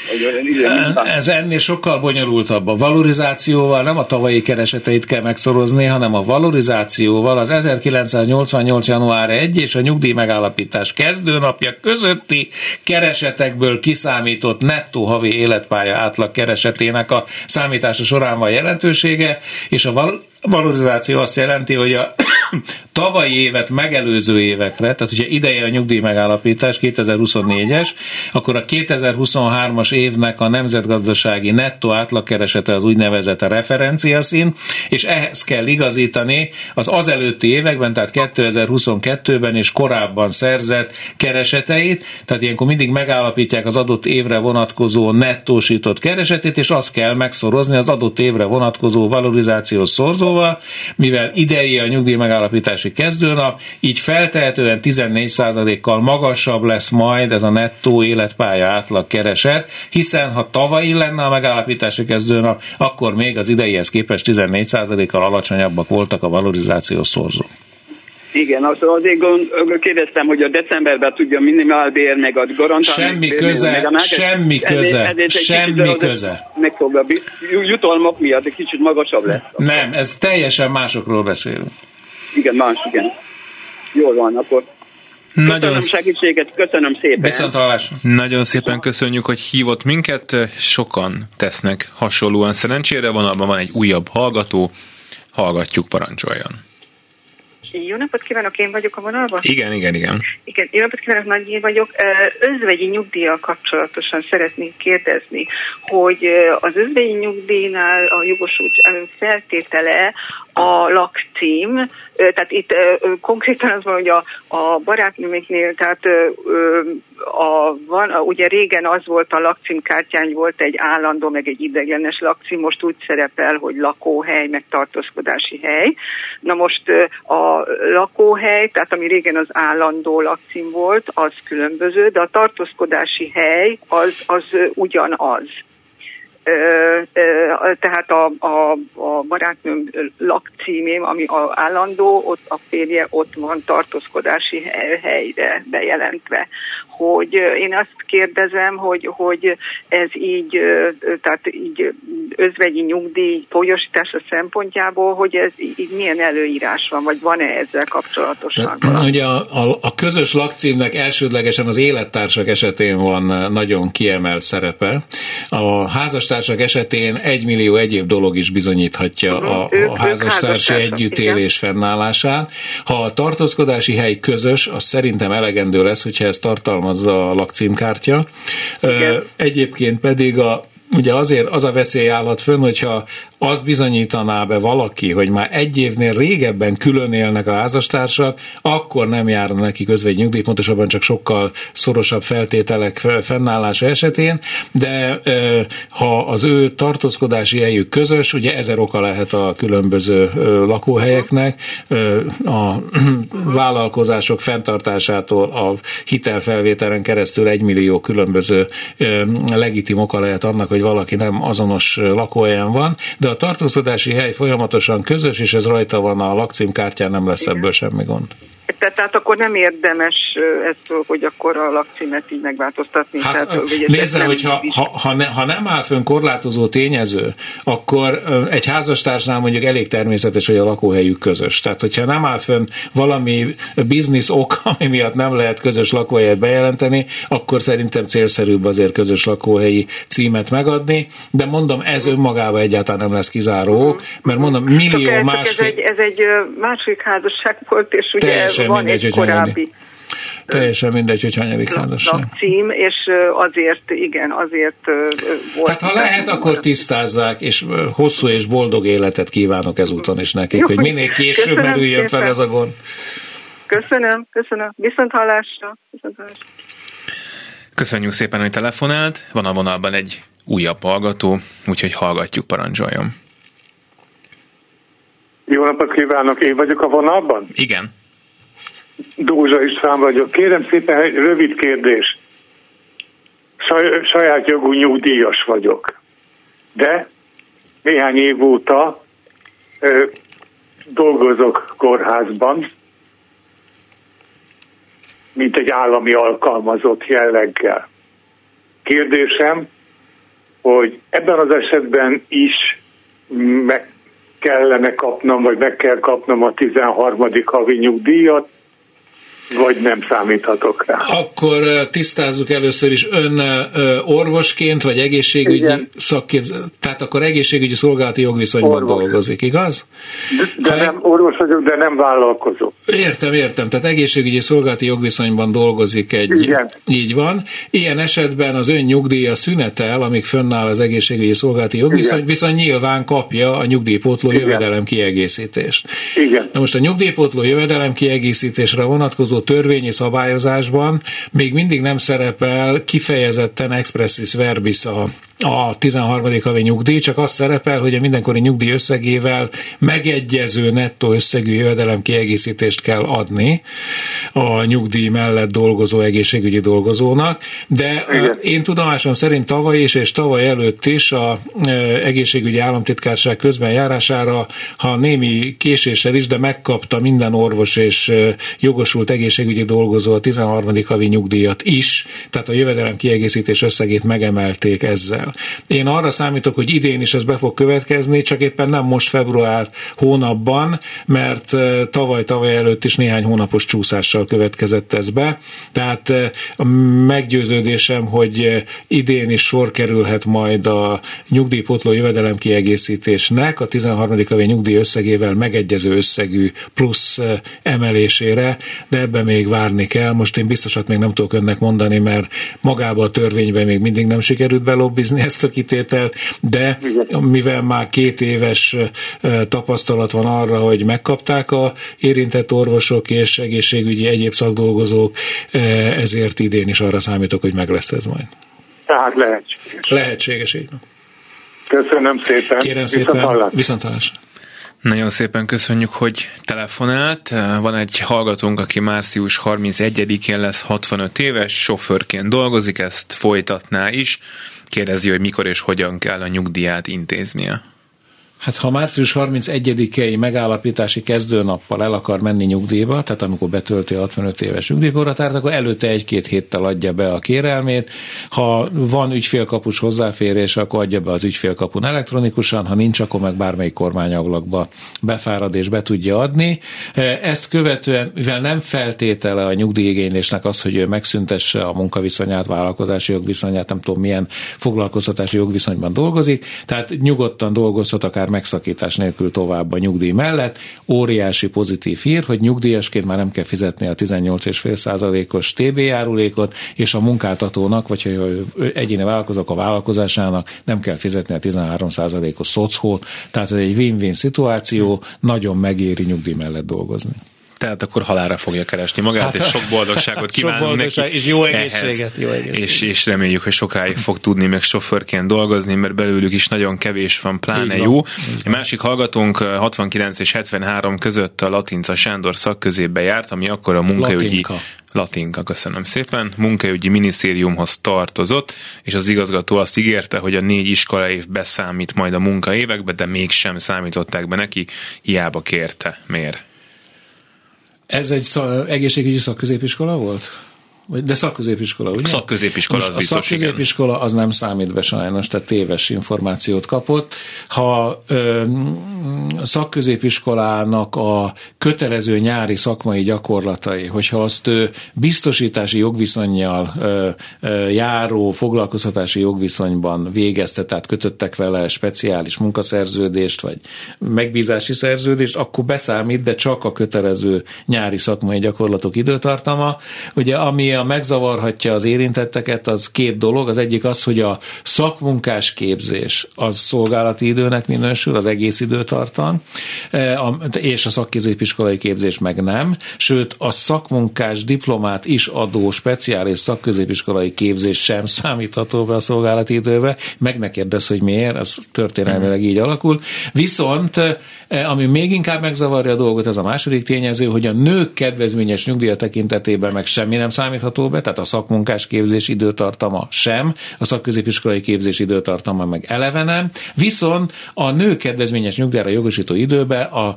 Ez ennél sokkal bonyolultabb. A valorizációval nem a tavalyi kereseteit kell megszorozni, hanem a valorizációval az 1988. január 1 és a nyugdíj megállapítás kezdőnapja közötti keresetekből kiszámított nettó havi életpálya átlag keresetének a számítása során van jelentősége, és a val- valorizáció azt jelenti, hogy a tavalyi évet megelőző évekre, tehát ugye ideje a nyugdíj megállapítás 2024-es, akkor a 2023-as évnek a nemzetgazdasági nettó átlagkeresete az úgynevezett referenciaszín, és ehhez kell igazítani az azelőtti években, tehát 2022-ben és korábban szerzett kereseteit, tehát ilyenkor mindig megállapítják az adott évre vonatkozó nettósított keresetét, és azt kell megszorozni az adott évre vonatkozó valorizációs szorzóval, mivel idei a nyugdíj megállapítási kezdőnap, így feltehetően 14%-kal magasabb lesz majd ez a nettó életpálya átlag kereset, hiszen ha tavalyi lenne a megállapítási kezdőnap, akkor még az ideihez képest 14%-kal alacsonyabbak voltak a valorizációs szorzók.
Igen, az, azért gond, kérdeztem, hogy a decemberben tudja minimálbér, meg a garantálni.
Semmi köze, meg a semmi köze, ezért, ezért semmi köze.
Meg fog a jutalmak miatt egy kicsit magasabb lesz.
Nem, ez teljesen másokról beszélünk.
Igen, más, igen. Jól van, akkor nagyon köszönöm segítséget, köszönöm szépen.
Viszont hallás.
Nagyon szépen köszönjük, hogy hívott minket. Sokan tesznek hasonlóan szerencsére. Van abban van egy újabb hallgató. Hallgatjuk, parancsoljon.
Jó napot kívánok, én vagyok a vonalban?
Igen, igen, igen.
Igen, jó napot kívánok, Nagy vagyok. Özvegyi nyugdíjjal kapcsolatosan szeretnék kérdezni, hogy az özvegyi nyugdíjnál a jogosult feltétele a lakcím, tehát itt konkrétan az van, hogy a, a barátnőmiknél, tehát a, van, a, ugye régen az volt a lakcímkártyán, volt egy állandó, meg egy idegenes lakcím, most úgy szerepel, hogy lakóhely, meg tartózkodási hely. Na most a lakóhely, tehát ami régen az állandó lakcím volt, az különböző, de a tartózkodási hely az, az ugyanaz tehát a, a, a barátnőm lakcímém, ami a állandó, ott a férje ott van tartózkodási helyre bejelentve. Hogy én azt kérdezem, hogy, hogy ez így, tehát így özvegyi nyugdíj folyosítása szempontjából, hogy ez így milyen előírás van, vagy van-e ezzel kapcsolatosan?
De, ugye a, a, a közös lakcímnek elsődlegesen az élettársak esetén van nagyon kiemelt szerepe. A házas házastársak esetén egy millió egyéb dolog is bizonyíthatja uh-huh. a, a házastársi együttélés igen. fennállását. Ha a tartózkodási hely közös, az szerintem elegendő lesz, hogyha ez tartalmazza a lakcímkártya. Igen. Egyébként pedig a ugye azért az a veszély állhat fönn, hogyha azt bizonyítaná be valaki, hogy már egy évnél régebben külön élnek a házastársak, akkor nem járna neki közvegy nyugdíj, pontosabban csak sokkal szorosabb feltételek fennállása esetén, de ha az ő tartózkodási helyük közös, ugye ezer oka lehet a különböző lakóhelyeknek, a vállalkozások fenntartásától a hitelfelvételen keresztül egy millió különböző legitim oka lehet annak, hogy valaki nem azonos lakóhelyen van, de a tartózkodási hely folyamatosan közös, és ez rajta van a lakcímkártyán, nem lesz ebből semmi gond.
Tehát, tehát akkor nem érdemes ezt, hogy akkor a lakcímet így megváltoztatni.
Hát,
tehát,
nézze, hogy ha, ha, ha, ne, ha nem áll fönn korlátozó tényező, akkor egy házastársnál mondjuk elég természetes, hogy a lakóhelyük közös. Tehát, hogyha nem áll fönn valami biznisz ok, ami miatt nem lehet közös lakóhelyet bejelenteni, akkor szerintem célszerűbb azért közös lakóhelyi címet megadni, de mondom, ez önmagában egyáltalán nem lesz kizáró, mert mondom, millió
másfél... Ez egy, ez egy másik házasság volt, és ugye
Teljesen
van
mindegy,
egy korábbi
Teljesen mindegy, hogy hanyadik házasság.
cím, és azért, igen, azért
volt. Hát ha lehet, akkor tisztázzák, és hosszú és boldog életet kívánok ezúton is nekik, Jó, hogy minél később merüljön fel ez a gond.
Köszönöm, köszönöm. Viszont hallásra. Viszont hallásra.
Köszönjük szépen, hogy telefonált. Van a vonalban egy újabb hallgató, úgyhogy hallgatjuk, parancsoljon.
Jó napot kívánok, én vagyok a vonalban?
Igen.
Dózsa István vagyok. Kérem szépen egy rövid kérdés. Saj, saját jogú nyugdíjas vagyok. De néhány év óta ö, dolgozok kórházban, mint egy állami alkalmazott jelleggel. Kérdésem, hogy ebben az esetben is meg kellene kapnom, vagy meg kell kapnom a 13. havi nyugdíjat, vagy nem számíthatok rá.
Akkor tisztázzuk először is, ön orvosként, vagy egészségügyi szakképző, tehát akkor egészségügyi szolgálati jogviszonyban Orvos. dolgozik, igaz?
De, de nem, orvos vagyok, de nem vállalkozó.
Értem, értem, tehát egészségügyi szolgálati jogviszonyban dolgozik egy, Igen. így van. Ilyen esetben az ön nyugdíja szünetel, amíg fönnáll az egészségügyi szolgálati jogviszony, Igen. viszont nyilván kapja a nyugdíjpótló Igen. jövedelem kiegészítést.
Igen.
Na most a nyugdíjpótló jövedelem kiegészítésre vonatkozó törvényi szabályozásban még mindig nem szerepel kifejezetten expressis verbis a a 13. havi nyugdíj, csak az szerepel, hogy a mindenkori nyugdíj összegével megegyező nettó összegű jövedelem kiegészítést kell adni a nyugdíj mellett dolgozó egészségügyi dolgozónak, de Igen. én tudomásom szerint tavaly is és tavaly előtt is a egészségügyi államtitkárság közben járására, ha némi késéssel is, de megkapta minden orvos és jogosult egészségügyi dolgozó a 13. havi nyugdíjat is, tehát a jövedelem kiegészítés összegét megemelték ezzel. Én arra számítok, hogy idén is ez be fog következni, csak éppen nem most február hónapban, mert tavaly-tavaly előtt is néhány hónapos csúszással következett ez be. Tehát a meggyőződésem, hogy idén is sor kerülhet majd a nyugdíjpotló jövedelem kiegészítésnek a 13. havi nyugdíj összegével megegyező összegű plusz emelésére, de ebbe még várni kell. Most én biztosat még nem tudok önnek mondani, mert magába a törvényben még mindig nem sikerült belobbizni ezt a kitételt, de mivel már két éves tapasztalat van arra, hogy megkapták a érintett orvosok és egészségügyi egyéb szakdolgozók, ezért idén is arra számítok, hogy meg lesz ez majd.
Tehát lehetséges.
Lehetséges, így
Köszönöm szépen.
Kérem szépen, viszontalásra.
Nagyon szépen köszönjük, hogy telefonált. Van egy hallgatónk, aki március 31-én lesz 65 éves, sofőrként dolgozik, ezt folytatná is. Kérdezi, hogy mikor és hogyan kell a nyugdíját intéznie.
Hát ha március 31-i megállapítási kezdőnappal el akar menni nyugdíjba, tehát amikor betölti a 65 éves nyugdíjkorhatárt, akkor előtte egy-két héttel adja be a kérelmét. Ha van ügyfélkapus hozzáférés, akkor adja be az ügyfélkapun elektronikusan, ha nincs, akkor meg bármelyik kormányablakba befárad és be tudja adni. Ezt követően, mivel nem feltétele a nyugdíjigénylésnek az, hogy ő megszüntesse a munkaviszonyát, vállalkozási jogviszonyát, nem tudom milyen foglalkoztatási jogviszonyban dolgozik, tehát nyugodtan dolgozhat akár megszakítás nélkül tovább a nyugdíj mellett. Óriási pozitív hír, hogy nyugdíjasként már nem kell fizetni a 18,5%-os TB járulékot, és a munkáltatónak, vagy ha egyéni vállalkozók a vállalkozásának nem kell fizetni a 13%-os szocót, tehát ez egy win-win szituáció, nagyon megéri nyugdíj mellett dolgozni
tehát akkor halára fogja keresni magát, hát, és sok boldogságot kívánunk sok boldogság,
neki. És jó egészséget, jó egészséget.
És, és reméljük, hogy sokáig fog tudni meg sofőrként dolgozni, mert belőlük is nagyon kevés van, pláne jó. Van. Egy másik hallgatónk 69 és 73 között a Latinca Sándor szakközébe járt, ami akkor a munkaügyi Latinka. Latinka, köszönöm szépen, munkaügyi minisztériumhoz tartozott, és az igazgató azt ígérte, hogy a négy iskola év beszámít majd a munkaévekbe, de mégsem számították be neki, hiába kérte. Miért?
Ez egy szak, egészségügyi szakközépiskola volt? De szakközépiskola, ugye?
Szakközépiskola az biztos,
A szakközépiskola az nem számít be sajnos, tehát téves információt kapott. Ha ö, a szakközépiskolának a kötelező nyári szakmai gyakorlatai, hogyha azt ö, biztosítási jogviszonyjal ö, ö, járó foglalkoztatási jogviszonyban végezte, tehát kötöttek vele speciális munkaszerződést, vagy megbízási szerződést, akkor beszámít, de csak a kötelező nyári szakmai gyakorlatok időtartama. Ugye, ami a megzavarhatja az érintetteket, az két dolog. Az egyik az, hogy a szakmunkás képzés az szolgálati időnek minősül, az egész időtartam, e, és a szakközépiskolai képzés meg nem. Sőt, a szakmunkás diplomát is adó speciális szakközépiskolai képzés sem számítható be a szolgálati időbe. Meg ne kérdez, hogy miért, ez történelmileg így alakul. Viszont, e, ami még inkább megzavarja a dolgot, ez a második tényező, hogy a nők kedvezményes nyugdíja tekintetében meg semmi nem számítható sorolható be, tehát a szakmunkás képzés időtartama sem, a szakközépiskolai képzés időtartama meg eleve nem, viszont a nő kedvezményes nyugdíjra jogosító időbe a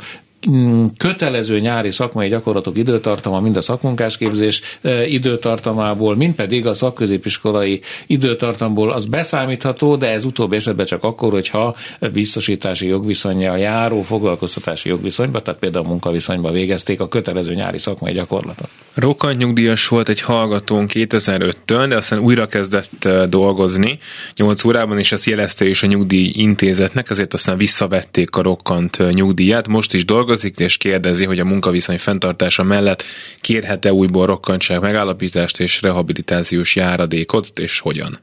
kötelező nyári szakmai gyakorlatok időtartama mind a szakmunkásképzés e, időtartamából, mind pedig a szakközépiskolai időtartamból az beszámítható, de ez utóbbi esetben csak akkor, hogyha biztosítási jogviszonyjal járó foglalkoztatási jogviszonyba, tehát például munkaviszonyba végezték a kötelező nyári szakmai gyakorlatot.
Rokkant nyugdíjas volt egy hallgatón 2005-től, de aztán újra kezdett e, dolgozni 8 órában, és ezt jelezte is a nyugdíj intézetnek, ezért aztán visszavették a rokkant e, nyugdíját. Most is dolgozik, dolgozik, és kérdezi, hogy a munkaviszony fenntartása mellett kérhet-e újból rokkantság megállapítást és rehabilitációs járadékot, és hogyan.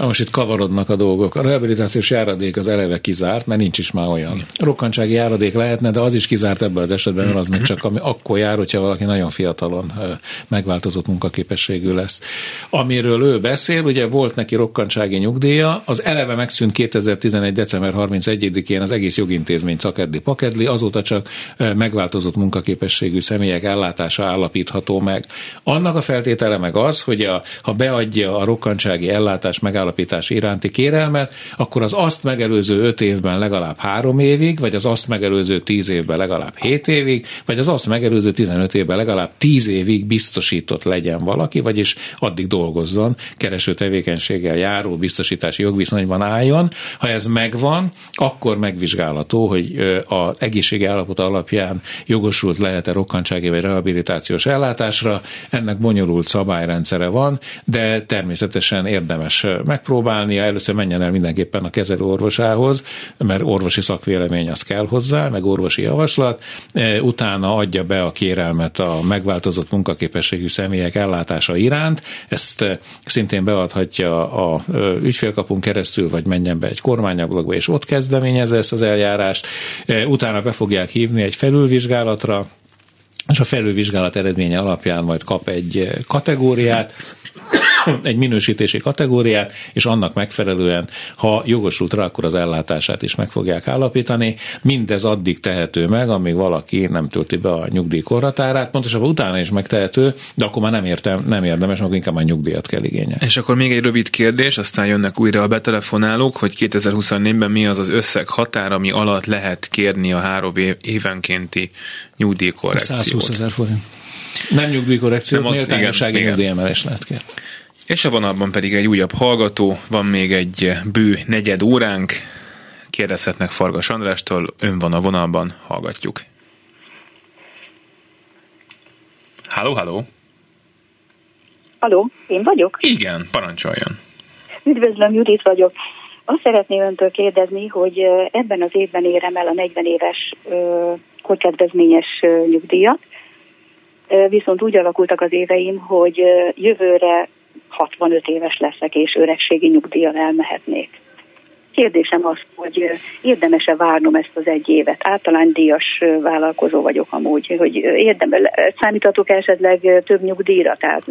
Na most itt kavarodnak a dolgok. A rehabilitációs járadék az eleve kizárt, mert nincs is már olyan. Igen. Rokkantsági járadék lehetne, de az is kizárt ebben az esetben, mert az meg csak ami akkor jár, hogyha valaki nagyon fiatalon megváltozott munkaképességű lesz. Amiről ő beszél, ugye volt neki rokkantsági nyugdíja, az eleve megszűnt 2011. december 31-én az egész jogintézmény Cakedli Pakedli, azóta csak megváltozott munkaképességű személyek ellátása állapítható meg. Annak a feltétele meg az, hogy a, ha beadja a rokkantsági ellátás megállapítását, megállapítás iránti kérelmet, akkor az azt megelőző öt évben legalább három évig, vagy az azt megelőző tíz évben legalább hét évig, vagy az azt megelőző 15 évben legalább tíz évig biztosított legyen valaki, vagyis addig dolgozzon, kereső tevékenységgel járó biztosítási jogviszonyban álljon. Ha ez megvan, akkor megvizsgálható, hogy az egészségi állapot alapján jogosult lehet-e rokkantsági vagy rehabilitációs ellátásra. Ennek bonyolult szabályrendszere van, de természetesen érdemes meg megpróbálnia, először menjen el mindenképpen a kezelő orvosához, mert orvosi szakvélemény az kell hozzá, meg orvosi javaslat, utána adja be a kérelmet a megváltozott munkaképességű személyek ellátása iránt, ezt szintén beadhatja a ügyfélkapunk keresztül, vagy menjen be egy kormányablakba, és ott kezdeményezze ezt az eljárást, utána be fogják hívni egy felülvizsgálatra, és a felülvizsgálat eredménye alapján majd kap egy kategóriát, egy minősítési kategóriát, és annak megfelelően, ha jogosult rá, akkor az ellátását is meg fogják állapítani. Mindez addig tehető meg, amíg valaki nem tölti be a nyugdíjkorhatárát, pontosabban utána is megtehető, de akkor már nem, értem, nem érdemes, akkor inkább már nyugdíjat kell igényelni.
És akkor még egy rövid kérdés, aztán jönnek újra a betelefonálók, hogy 2024-ben mi az az összeg határ, ami alatt lehet kérni a három évenkénti nyugdíjkorrekciót?
120 ezer forint. Nem nyugdíjkorrekció, méltányossági nyugdíjemelés lehet kérni.
És a vonalban pedig egy újabb hallgató, van még egy bő negyed óránk, kérdezhetnek Fargas Andrástól, ön van a vonalban, hallgatjuk. Halló, halló!
Halló, én vagyok?
Igen, parancsoljon.
Üdvözlöm, Judit vagyok. Azt szeretném öntől kérdezni, hogy ebben az évben érem el a 40 éves korkedvezményes nyugdíjat, viszont úgy alakultak az éveim, hogy jövőre 65 éves leszek, és öregségi nyugdíjjal elmehetnék. Kérdésem az, hogy érdemes-e várnom ezt az egy évet? Általánydíjas vállalkozó vagyok amúgy, hogy érdemel, számítatok esetleg több nyugdíjra, tehát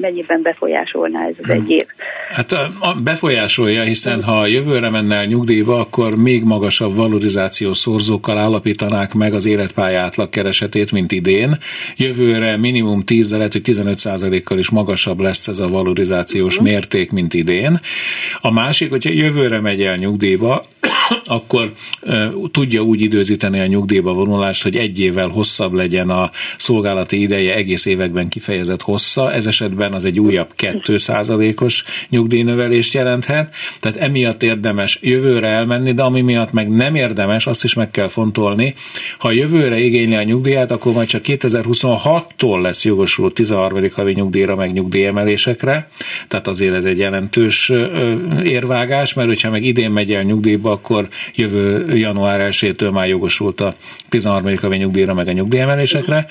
mennyiben befolyásolná ez az egy év?
Hát befolyásolja, hiszen ha jövőre menne el nyugdíjba, akkor még magasabb valorizációs szorzókkal állapítanák meg az életpálya átlag keresetét, mint idén. Jövőre minimum 10, de lehet, hogy 15 kal is magasabb lesz ez a valorizációs uh-huh. mérték, mint idén. A másik, hogyha jövőre megy el nyugdíjba, akkor tudja úgy időzíteni a nyugdíjba vonulást, hogy egy évvel hosszabb legyen a szolgálati ideje, egész években kifejezett hossza. Ez esetben az egy újabb 2%-os nyugdíjnövelést jelenthet. Tehát emiatt érdemes jövőre elmenni, de ami miatt meg nem érdemes, azt is meg kell fontolni. Ha jövőre igényli a nyugdíját, akkor majd csak 2026-tól lesz jogosult 13. havi nyugdíjra, meg nyugdíjemelésekre. Tehát azért ez egy jelentős érvágás, mert hogyha meg idén megy el nyugdíjba, akkor jövő január 1-től már jogosult a 13. havi nyugdíjra, meg a nyugdíjemelésekre.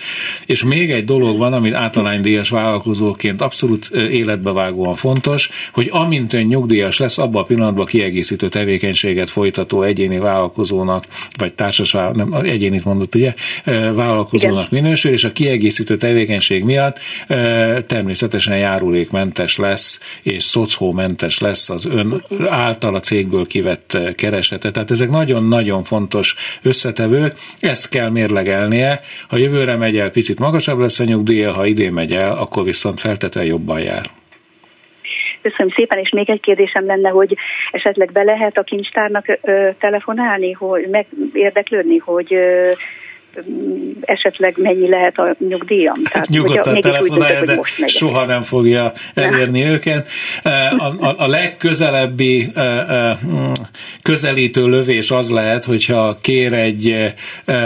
És még egy dolog van, amit általánydíjas vállalkozóként abszolút életbevágóan fontos, hogy amint ön nyugdíjas lesz, abban a pillanatban kiegészítő tevékenységet folytató egyéni vállalkozónak, vagy társas nem, egyénit mondott, ugye, vállalkozónak Igen. minősül, és a kiegészítő tevékenység miatt természetesen járulékmentes lesz, és szocómentes lesz az ön által a cégből kivett Tehát ezek nagyon-nagyon fontos összetevők, ezt kell mérlegelnie. Ha jövőre megy el, picit magasabb lesz a nyugdíja, ha idén megy el, akkor viszont feltétlenül jobban jár.
Köszönöm szépen, és még egy kérdésem lenne, hogy esetleg be lehet a kincstárnak ö, telefonálni, hogy meg érdeklődni, hogy ö, esetleg mennyi lehet a nyugdíjam.
Tehát, Nyugodtan telefonálja, de soha nem fogja elérni őket. A, a, a legközelebbi közelítő lövés az lehet, hogyha kér egy,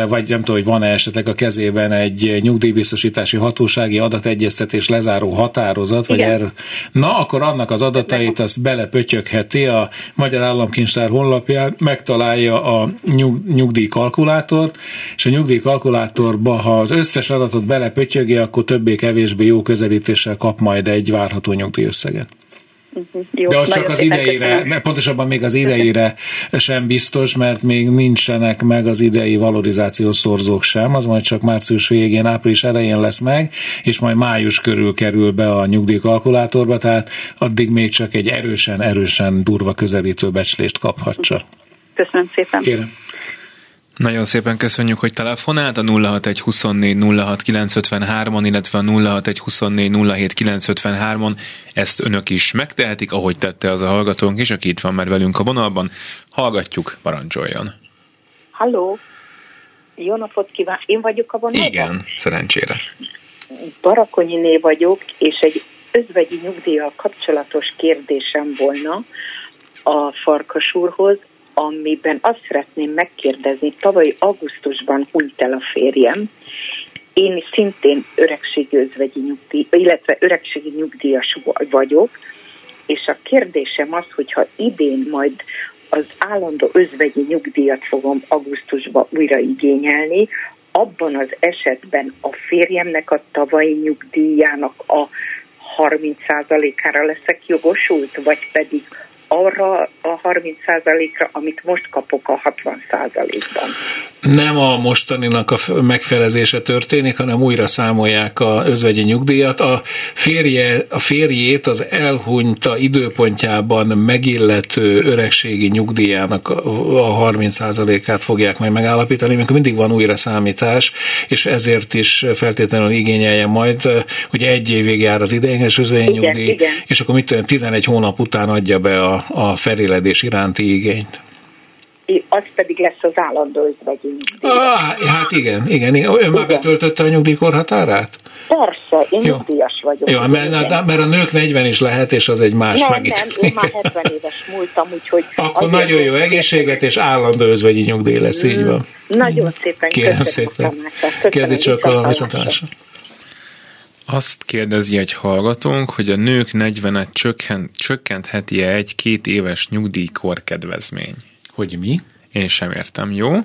vagy nem tudom, hogy van-e esetleg a kezében egy nyugdíjbiztosítási hatósági adategyeztetés lezáró határozat, vagy erről. Na, akkor annak az adatait azt belepötyögheti a Magyar Államkincstár honlapján, megtalálja a nyug, nyugdíjkalkulátort, és a nyugdíj kalkulátorba, ha az összes adatot belepötyögi, akkor többé-kevésbé jó közelítéssel kap majd egy várható nyugdíjösszeget. Mhm. Jó, De az csak az idejére, mert pontosabban még az idejére sem biztos, mert még nincsenek meg az idei valorizációs szorzók sem, az majd csak március végén, április elején lesz meg, és majd május körül kerül be a nyugdíjkalkulátorba, tehát addig még csak egy erősen, erősen durva közelítő becslést kaphat csak.
Köszönöm szépen.
Kérem.
Nagyon szépen köszönjük, hogy telefonált a 061 24 06 on illetve a 061 24 07 on Ezt önök is megtehetik, ahogy tette az a hallgatónk is, aki itt van már velünk a vonalban. Hallgatjuk, parancsoljon.
Halló, jó napot kíván, én vagyok a vonalban?
Igen, szerencsére.
Barakonyiné vagyok, és egy özvegyi nyugdíjjal kapcsolatos kérdésem volna a Farkas úrhoz amiben azt szeretném megkérdezni, tavaly augusztusban hunyt el a férjem, én szintén öregségi nyugdíj, illetve öregségi nyugdíjas vagyok, és a kérdésem az, hogyha idén majd az állandó özvegyi nyugdíjat fogom augusztusban újra igényelni, abban az esetben a férjemnek a tavalyi nyugdíjának a 30%-ára leszek jogosult, vagy pedig arra a 30%-ra, amit most kapok a 60%-ban.
Nem a mostaninak a megfelezése történik, hanem újra számolják a özvegyi nyugdíjat. A, férje, a férjét az elhunyta időpontjában megillető öregségi nyugdíjának a 30%-át fogják majd megállapítani, amikor mindig van újra számítás, és ezért is feltétlenül igényelje majd, hogy egy évig jár az ideiglenes özvegyi nyugdíj, igen. és akkor mit tudom, 11 hónap után adja be a a feléledés iránti igényt.
Az pedig lesz az állandó nyugdíj.
Ah, hát igen, igen, igen. Ön igen. már betöltötte a nyugdíjkorhatárát?
Persze, én Jó. nyugdíjas vagyok.
Jó, mert, de, mert a nők 40 is lehet, és az egy más
nem,
megít.
Nem, én már 70 éves múltam, úgyhogy...
Akkor nagyon jó egészséget, és állandó özvegyi nyugdíj lesz, így mm. van.
Nagyon szépen
Kérem szépen. Kezdj csak a viszontlátásra.
Azt kérdezi egy hallgatónk, hogy a nők 40-et csökkent, csökkentheti-e egy-két éves nyugdíjkor kedvezmény?
Hogy mi?
Én sem értem, jó?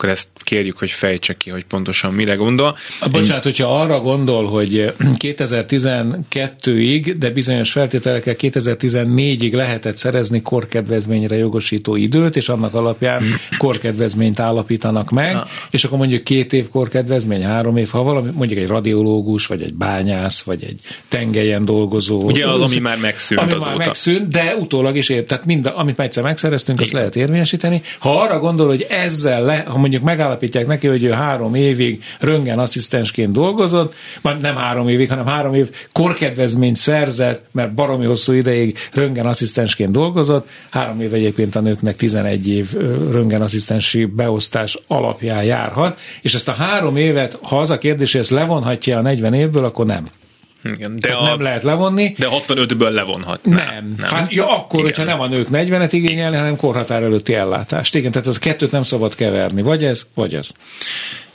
Akkor ezt kérjük, hogy fejtse ki, hogy pontosan mire gondol.
Bocsánat, Én... hogyha arra gondol, hogy 2012-ig, de bizonyos feltételekkel 2014-ig lehetett szerezni korkedvezményre jogosító időt, és annak alapján korkedvezményt állapítanak meg, ha. és akkor mondjuk két év korkedvezmény, három év, ha valami, mondjuk egy radiológus, vagy egy bányász, vagy egy tengelyen dolgozó.
Ugye az, ami már megszűnt
ami
azóta.
már megszűnt, de utólag is ér. Tehát mind, amit már egyszer megszereztünk, Igen. azt lehet érvényesíteni. Ha arra gondol, hogy ezzel le, ha mondjuk megállapítják neki, hogy ő három évig röngen asszisztensként dolgozott, már nem három évig, hanem három év korkedvezményt szerzett, mert baromi hosszú ideig röngen asszisztensként dolgozott, három év egyébként a nőknek 11 év röngen asszisztensi beosztás alapján járhat, és ezt a három évet, ha az a kérdés, hogy ezt levonhatja a 40 évből, akkor nem.
Igen, de
a, nem lehet levonni.
De 65-ből levonhat.
Nem. nem. Hát, ja, akkor, Igen. hogyha nem a nők 40-et igényelni, hanem korhatár előtti ellátást. Igen, tehát az a kettőt nem szabad keverni. Vagy ez, vagy ez.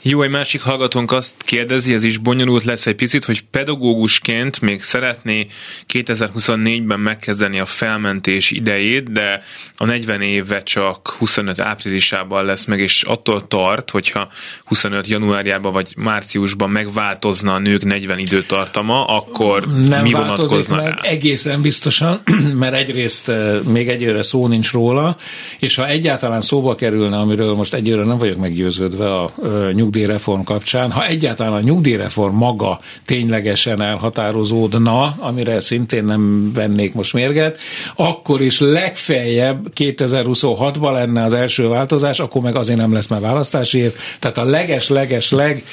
Jó, egy másik hallgatónk azt kérdezi, ez is bonyolult lesz egy picit, hogy pedagógusként még szeretné 2024-ben megkezdeni a felmentés idejét, de a 40 éve csak 25 áprilisában lesz meg, és attól tart, hogyha 25 januárjában vagy márciusban megváltozna a nők 40 időtartama, akkor
Nem
mi
vonatkozna meg rá? egészen biztosan, mert egyrészt eh, még egyőre szó nincs róla, és ha egyáltalán szóba kerülne, amiről most egyőre nem vagyok meggyőződve a eh, nyugdíj nyugdíjreform kapcsán, ha egyáltalán a nyugdíjreform maga ténylegesen elhatározódna, amire szintén nem vennék most mérget, akkor is legfeljebb 2026-ban lenne az első változás, akkor meg azért nem lesz már választási. Tehát a leges-leges-leg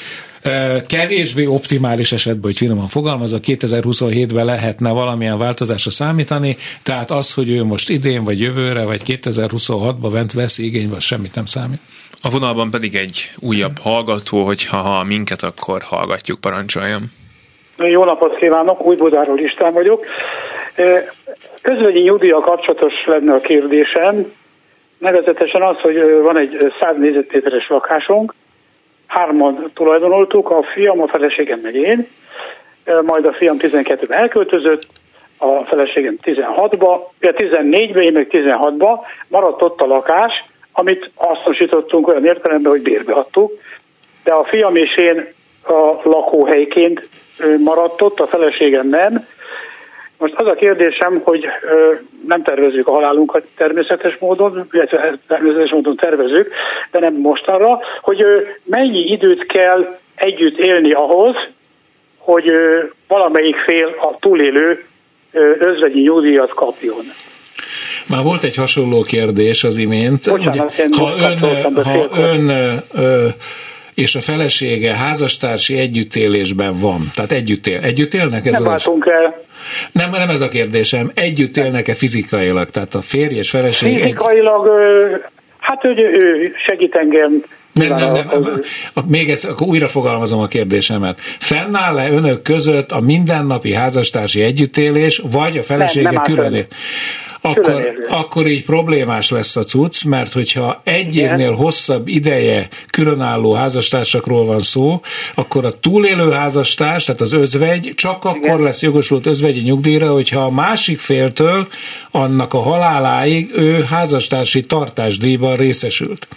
kevésbé optimális esetben, hogy finoman fogalmazza, 2027-ben lehetne valamilyen változásra számítani, tehát az, hogy ő most idén, vagy jövőre, vagy 2026-ban vent vesz igénybe, az semmit nem számít.
A vonalban pedig egy újabb hallgató, hogyha ha minket, akkor hallgatjuk, parancsoljam.
Jó napot kívánok, új Budáról István vagyok. Közvegyi nyugdíja kapcsolatos lenne a kérdésem, nevezetesen az, hogy van egy 100 négyzetméteres lakásunk, hárman tulajdonoltuk, a fiam, a feleségem meg én, majd a fiam 12-ben elköltözött, a feleségem 16-ba, 14-ben, én meg 16-ba, maradt ott a lakás, amit hasznosítottunk olyan értelemben, hogy bérbe adtuk, de a fiam és én a lakóhelyként maradt ott, a feleségem nem. Most az a kérdésem, hogy nem tervezzük a halálunkat természetes módon, illetve természetes módon tervezünk, de nem mostanra, hogy mennyi időt kell együtt élni ahhoz, hogy valamelyik fél a túlélő özvegyi nyugdíjat kapjon.
Már volt egy hasonló kérdés az imént. Bocsánat, ugye, ha ön, ha ön ö, és a felesége házastársi együttélésben van, tehát együtt él. Együtt élnek? Ez
nem váltunk el.
Nem, nem ez a kérdésem. Együtt élnek-e fizikailag? Tehát a férj és feleség...
Fizikailag, egy... hát hogy ő segít engem
nem, nem, nem. Még egyszer, akkor újra fogalmazom a kérdésemet. Fennáll-e önök között a mindennapi házastársi együttélés, vagy a felesége külön? Akkor, akkor így problémás lesz a cucc, mert hogyha egy Igen. évnél hosszabb ideje különálló házastársakról van szó, akkor a túlélő házastárs, tehát az özvegy csak Igen. akkor lesz jogosult özvegyi nyugdíjra, hogyha a másik féltől annak a haláláig ő házastársi tartásdíjban részesült.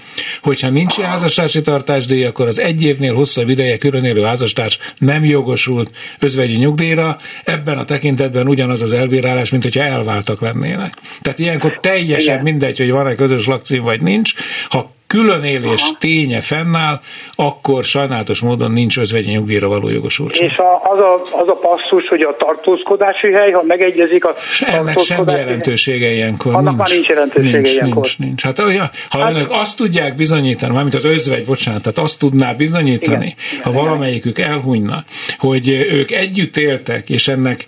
Hogyha nincs házastársi tartásdíj, akkor az egy évnél hosszabb ideje különélő házastárs nem jogosult özvegyi nyugdíjra. Ebben a tekintetben ugyanaz az elbírálás, mint hogyha elváltak lennének. Tehát ilyenkor teljesen Igen. mindegy, hogy van-e közös lakcím vagy nincs. Ha különélés Aha. ténye fennáll, akkor sajnálatos módon nincs özvegyi nyugdíjra való jogosultság.
És a, az, a, az a passzus, hogy a tartózkodási hely, ha megegyezik a
Ennek semmi jelentősége ilyenkor
Annak nincs. már nincs jelentősége
nincs,
ilyenkor.
Nincs, nincs. Hát ha hát, önök azt tudják bizonyítani, mármint az özvegy, bocsánat, tehát azt tudná bizonyítani, igen, ha igen, valamelyikük elhunyna, hogy ők együtt éltek, és ennek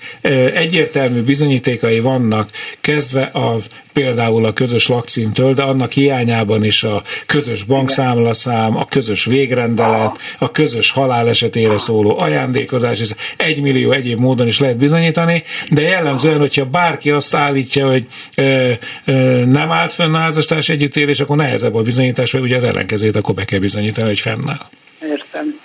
egyértelmű bizonyítékai vannak, kezdve a például a közös lakcímtől, de annak hiányában is a közös bankszámlaszám, a közös végrendelet, a közös halál esetére szóló ajándékozás, és egy millió egyéb módon is lehet bizonyítani, de jellemzően, hogyha bárki azt állítja, hogy ö, ö, nem állt fenn a házastárs együttélés, akkor nehezebb a bizonyítás, vagy ugye az ellenkezőjét akkor be kell bizonyítani, hogy fennáll.
Értem.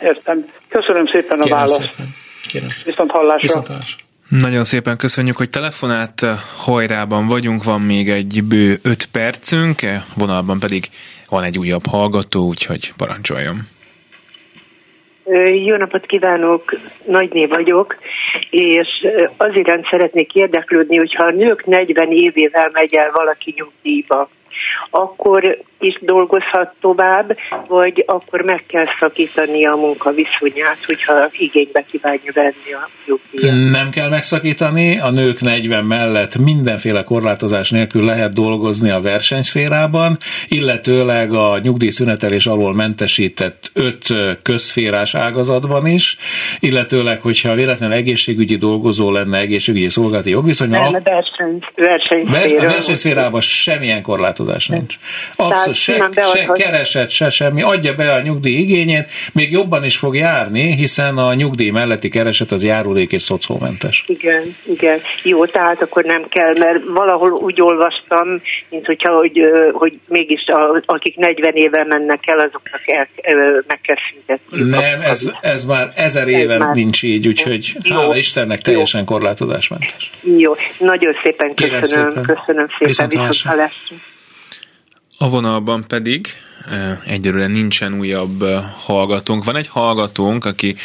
Értem. Köszönöm szépen a Kérem választ. Szépen. Kérem szépen. Viszont hallásra. Viszont hallásra.
Nagyon szépen köszönjük, hogy telefonált. Hajrában vagyunk, van még egy bő öt percünk, vonalban pedig van egy újabb hallgató, úgyhogy parancsoljon.
Jó napot kívánok, Nagyné vagyok, és az iránt szeretnék érdeklődni, hogyha a nők 40 évével megy el valaki nyugdíjba, akkor is dolgozhat tovább, vagy akkor meg kell szakítani a munkaviszonyát, hogyha igénybe kívánja venni a nyugdíjat.
Nem kell megszakítani, a nők 40 mellett mindenféle korlátozás nélkül lehet dolgozni a versenyszférában, illetőleg a nyugdíjszünetelés alól mentesített öt közszférás ágazatban is, illetőleg, hogyha véletlenül egészségügyi dolgozó lenne egészségügyi szolgálati jogviszonyban.
Nem, a verseny,
versenyszférában semmilyen korlátozás nincs. Abszolút se, se kereset, se semmi, adja be a nyugdíj igényét, még jobban is fog járni, hiszen a nyugdíj melletti kereset az járulék és szocómentes.
Igen, igen. Jó, tehát akkor nem kell, mert valahol úgy olvastam, mint hogyha, hogy, hogy mégis a, akik 40 éve mennek el, azoknak el, meg kell szüntetni.
Nem, ez, ez már ezer éven már... nincs így, úgyhogy jó. hála Istennek teljesen jó. korlátozásmentes.
Jó, nagyon szépen köszönöm, szépen. köszönöm szépen, viszont, viszont
a vonalban pedig egyelőre nincsen újabb hallgatónk. Van egy hallgatónk, aki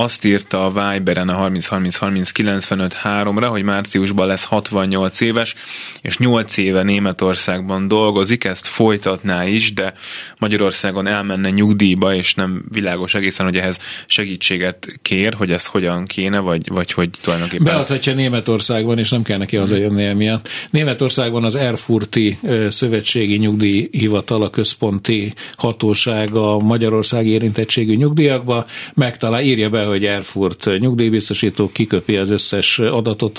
azt írta a Viberen a 30 30 30 95 3-ra, hogy márciusban lesz 68 éves, és 8 éve Németországban dolgozik, ezt folytatná is, de Magyarországon elmenne nyugdíjba, és nem világos egészen, hogy ehhez segítséget kér, hogy ez hogyan kéne, vagy, vagy hogy tulajdonképpen...
Beadhatja Németországban, és nem kell neki hazajönni emiatt. Németországban az Erfurti Szövetségi Nyugdíjhivatal, a központi hatóság a Magyarországi érintettségű nyugdíjakba megtalál, írja be, hogy Erfurt nyugdíjbiztosító kiköpi az összes adatot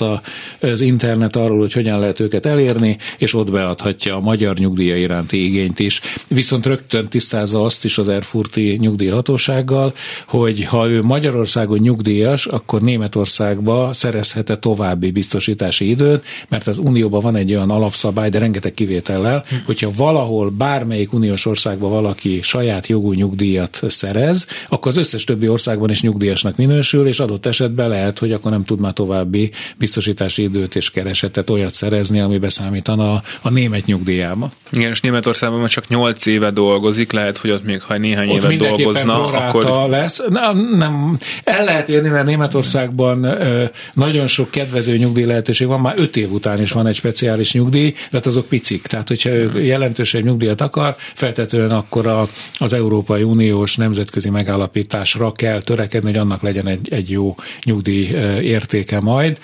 az internet arról, hogy hogyan lehet őket elérni, és ott beadhatja a magyar nyugdíja iránti igényt is. Viszont rögtön tisztázza azt is az Erfurti nyugdíjhatósággal, hogy ha ő Magyarországon nyugdíjas, akkor Németországba szerezhet-e további biztosítási időt, mert az Unióban van egy olyan alapszabály, de rengeteg kivétellel, hogyha valahol bármelyik uniós országban valaki saját jogú nyugdíjat szerez, akkor az összes többi országban is nyugdíjas nyugdíjasnak minősül, és adott esetben lehet, hogy akkor nem tud már további biztosítási időt és keresetet olyat szerezni, ami beszámítana a, a német nyugdíjába.
Igen, és Németországban már csak 8 éve dolgozik, lehet, hogy ott még ha néhány ott évet dolgozna, akkor...
lesz. Nem, nem, el lehet érni, mert Németországban ö, nagyon sok kedvező nyugdíj lehetőség van, már 5 év után is van egy speciális nyugdíj, de hát azok picik. Tehát, hogyha ő hmm. jelentősebb nyugdíjat akar, feltetően akkor a, az Európai Uniós nemzetközi megállapításra kell törekedni, hogy annak legyen egy, egy jó nyugdíj értéke majd.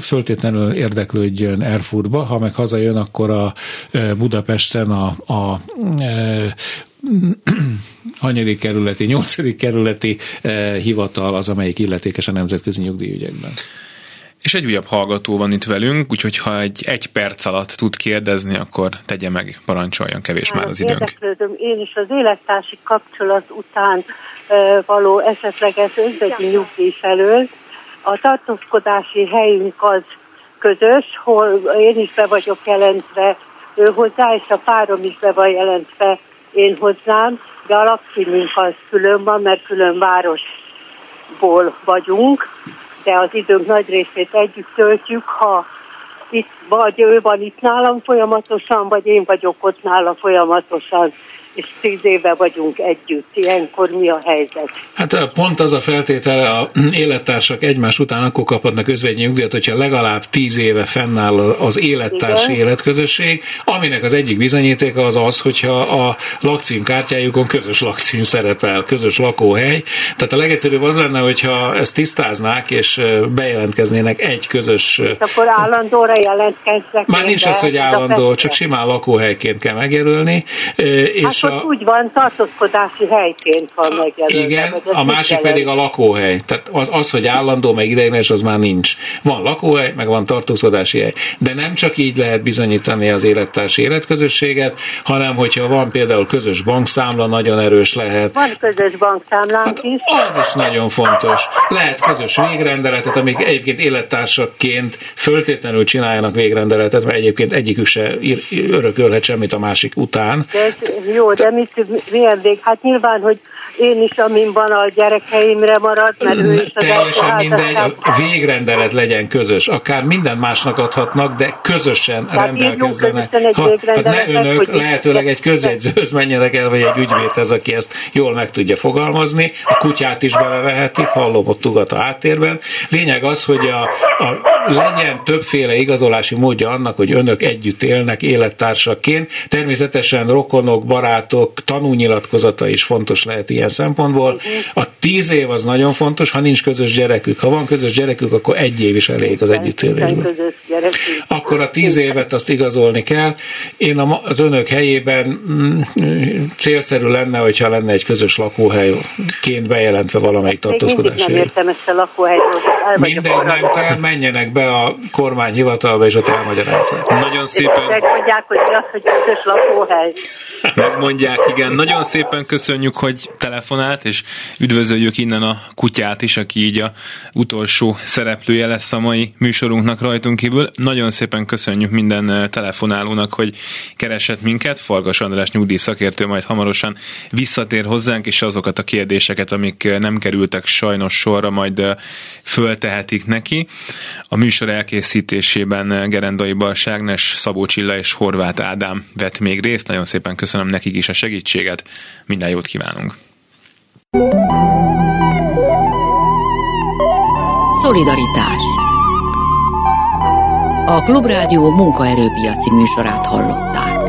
Föltétlenül érdeklődjön Erfurtba, ha meg hazajön, akkor a Budapesten a, a hanyadik kerületi, nyolcadik kerületi hivatal az, amelyik illetékes a nemzetközi nyugdíjügyekben.
És egy újabb hallgató van itt velünk, úgyhogy ha egy, egy perc alatt tud kérdezni, akkor tegye meg, parancsoljon, kevés hát, már az időnk.
Érdeklődöm én is az élettársi kapcsolat után való esetleges özvegyi nyugdíj felől. A tartózkodási helyünk az
közös, hol én is be vagyok jelentve ő hozzá, és a párom is be van jelentve én hozzám, de a lakcímünk az külön van, mert külön városból vagyunk, de az időnk nagy részét együtt töltjük, ha itt vagy ő van itt nálam folyamatosan, vagy én vagyok ott nála folyamatosan és tíz éve vagyunk együtt. Ilyenkor mi a helyzet?
Hát pont az a feltétele, a élettársak egymás után akkor kaphatnak özvegyi nyugdíjat, hogyha legalább tíz éve fennáll az élettársi Igen. életközösség, aminek az egyik bizonyítéka az az, hogyha a lakcímkártyájukon közös lakcím szerepel, közös lakóhely. Tehát a legegyszerűbb az lenne, hogyha ezt tisztáznák, és bejelentkeznének egy közös... És
akkor állandóra jelentkezzek.
Már nincs az, hogy állandó, csak simán lakóhelyként kell megjelölni.
És hát a... úgy van, tartózkodási helyként van megjelölve.
Igen, a másik jelent. pedig a lakóhely. Tehát az, az, hogy állandó, meg ideiglenes, az már nincs. Van lakóhely, meg van tartózkodási hely. De nem csak így lehet bizonyítani az élettársi életközösséget, hanem hogyha van például közös bankszámla, nagyon erős lehet.
Van közös bankszámlánk hát is.
Az is nagyon fontos. Lehet közös végrendeletet, amik egyébként élettársaként föltétlenül csináljanak végrendeletet, mert egyébként egyikük se örökölhet semmit a másik után.
De jó, de mit, milyen vég? Hát nyilván, hogy én is, amin van a gyerekeimre marad, mert ő is
az Teljesen mindegy, a végrendelet legyen közös. Akár minden másnak adhatnak, de közösen Tehát rendelkezzenek. Ha, hát ne önök, lehetőleg egy közjegyzőhöz menjenek el, vagy egy ügyvédhez, aki ezt jól meg tudja fogalmazni. A kutyát is belevehetik, hallom ott ugat a háttérben. Lényeg az, hogy a, a, legyen többféle igazolási módja annak, hogy önök együtt élnek élettársaként. Természetesen rokonok, barátok, tanúnyilatkozata is fontos lehet ilyen szempontból. A tíz év az nagyon fontos, ha nincs közös gyerekük. Ha van közös gyerekük, akkor egy év is elég az együttélésben. Akkor a tíz évet azt igazolni kell. Én az önök helyében mm, célszerű lenne, hogyha lenne egy közös lakóhelyként bejelentve valamelyik tartózkodási
Még nem értem ezt a lakóhelyet.
Mindegy, nem, tehát menjenek be a kormányhivatalba, és ott elmagyarázzák.
Nagyon szépen.
Megmondják, hogy az, hogy közös lakóhely.
Megmondják, igen. Nagyon szépen köszönjük, hogy telefonált, és üdvözöljük innen a kutyát is, aki így a utolsó szereplője lesz a mai műsorunknak rajtunk kívül. Nagyon szépen köszönjük minden eh, telefonálónak, hogy keresett minket. Fargas András nyugdíj szakértő majd hamarosan visszatér hozzánk, és azokat a kérdéseket, amik eh, nem kerültek sajnos sorra, majd eh, föltehetik neki. A műsor elkészítésében Gerendai Balságnes, Szabó Csilla és Horváth Ádám vett még részt. Nagyon szépen köszönöm nekik is a segítséget. Minden jót kívánunk!
Szolidaritás A Klubrádió munkaerőpiaci műsorát hallották.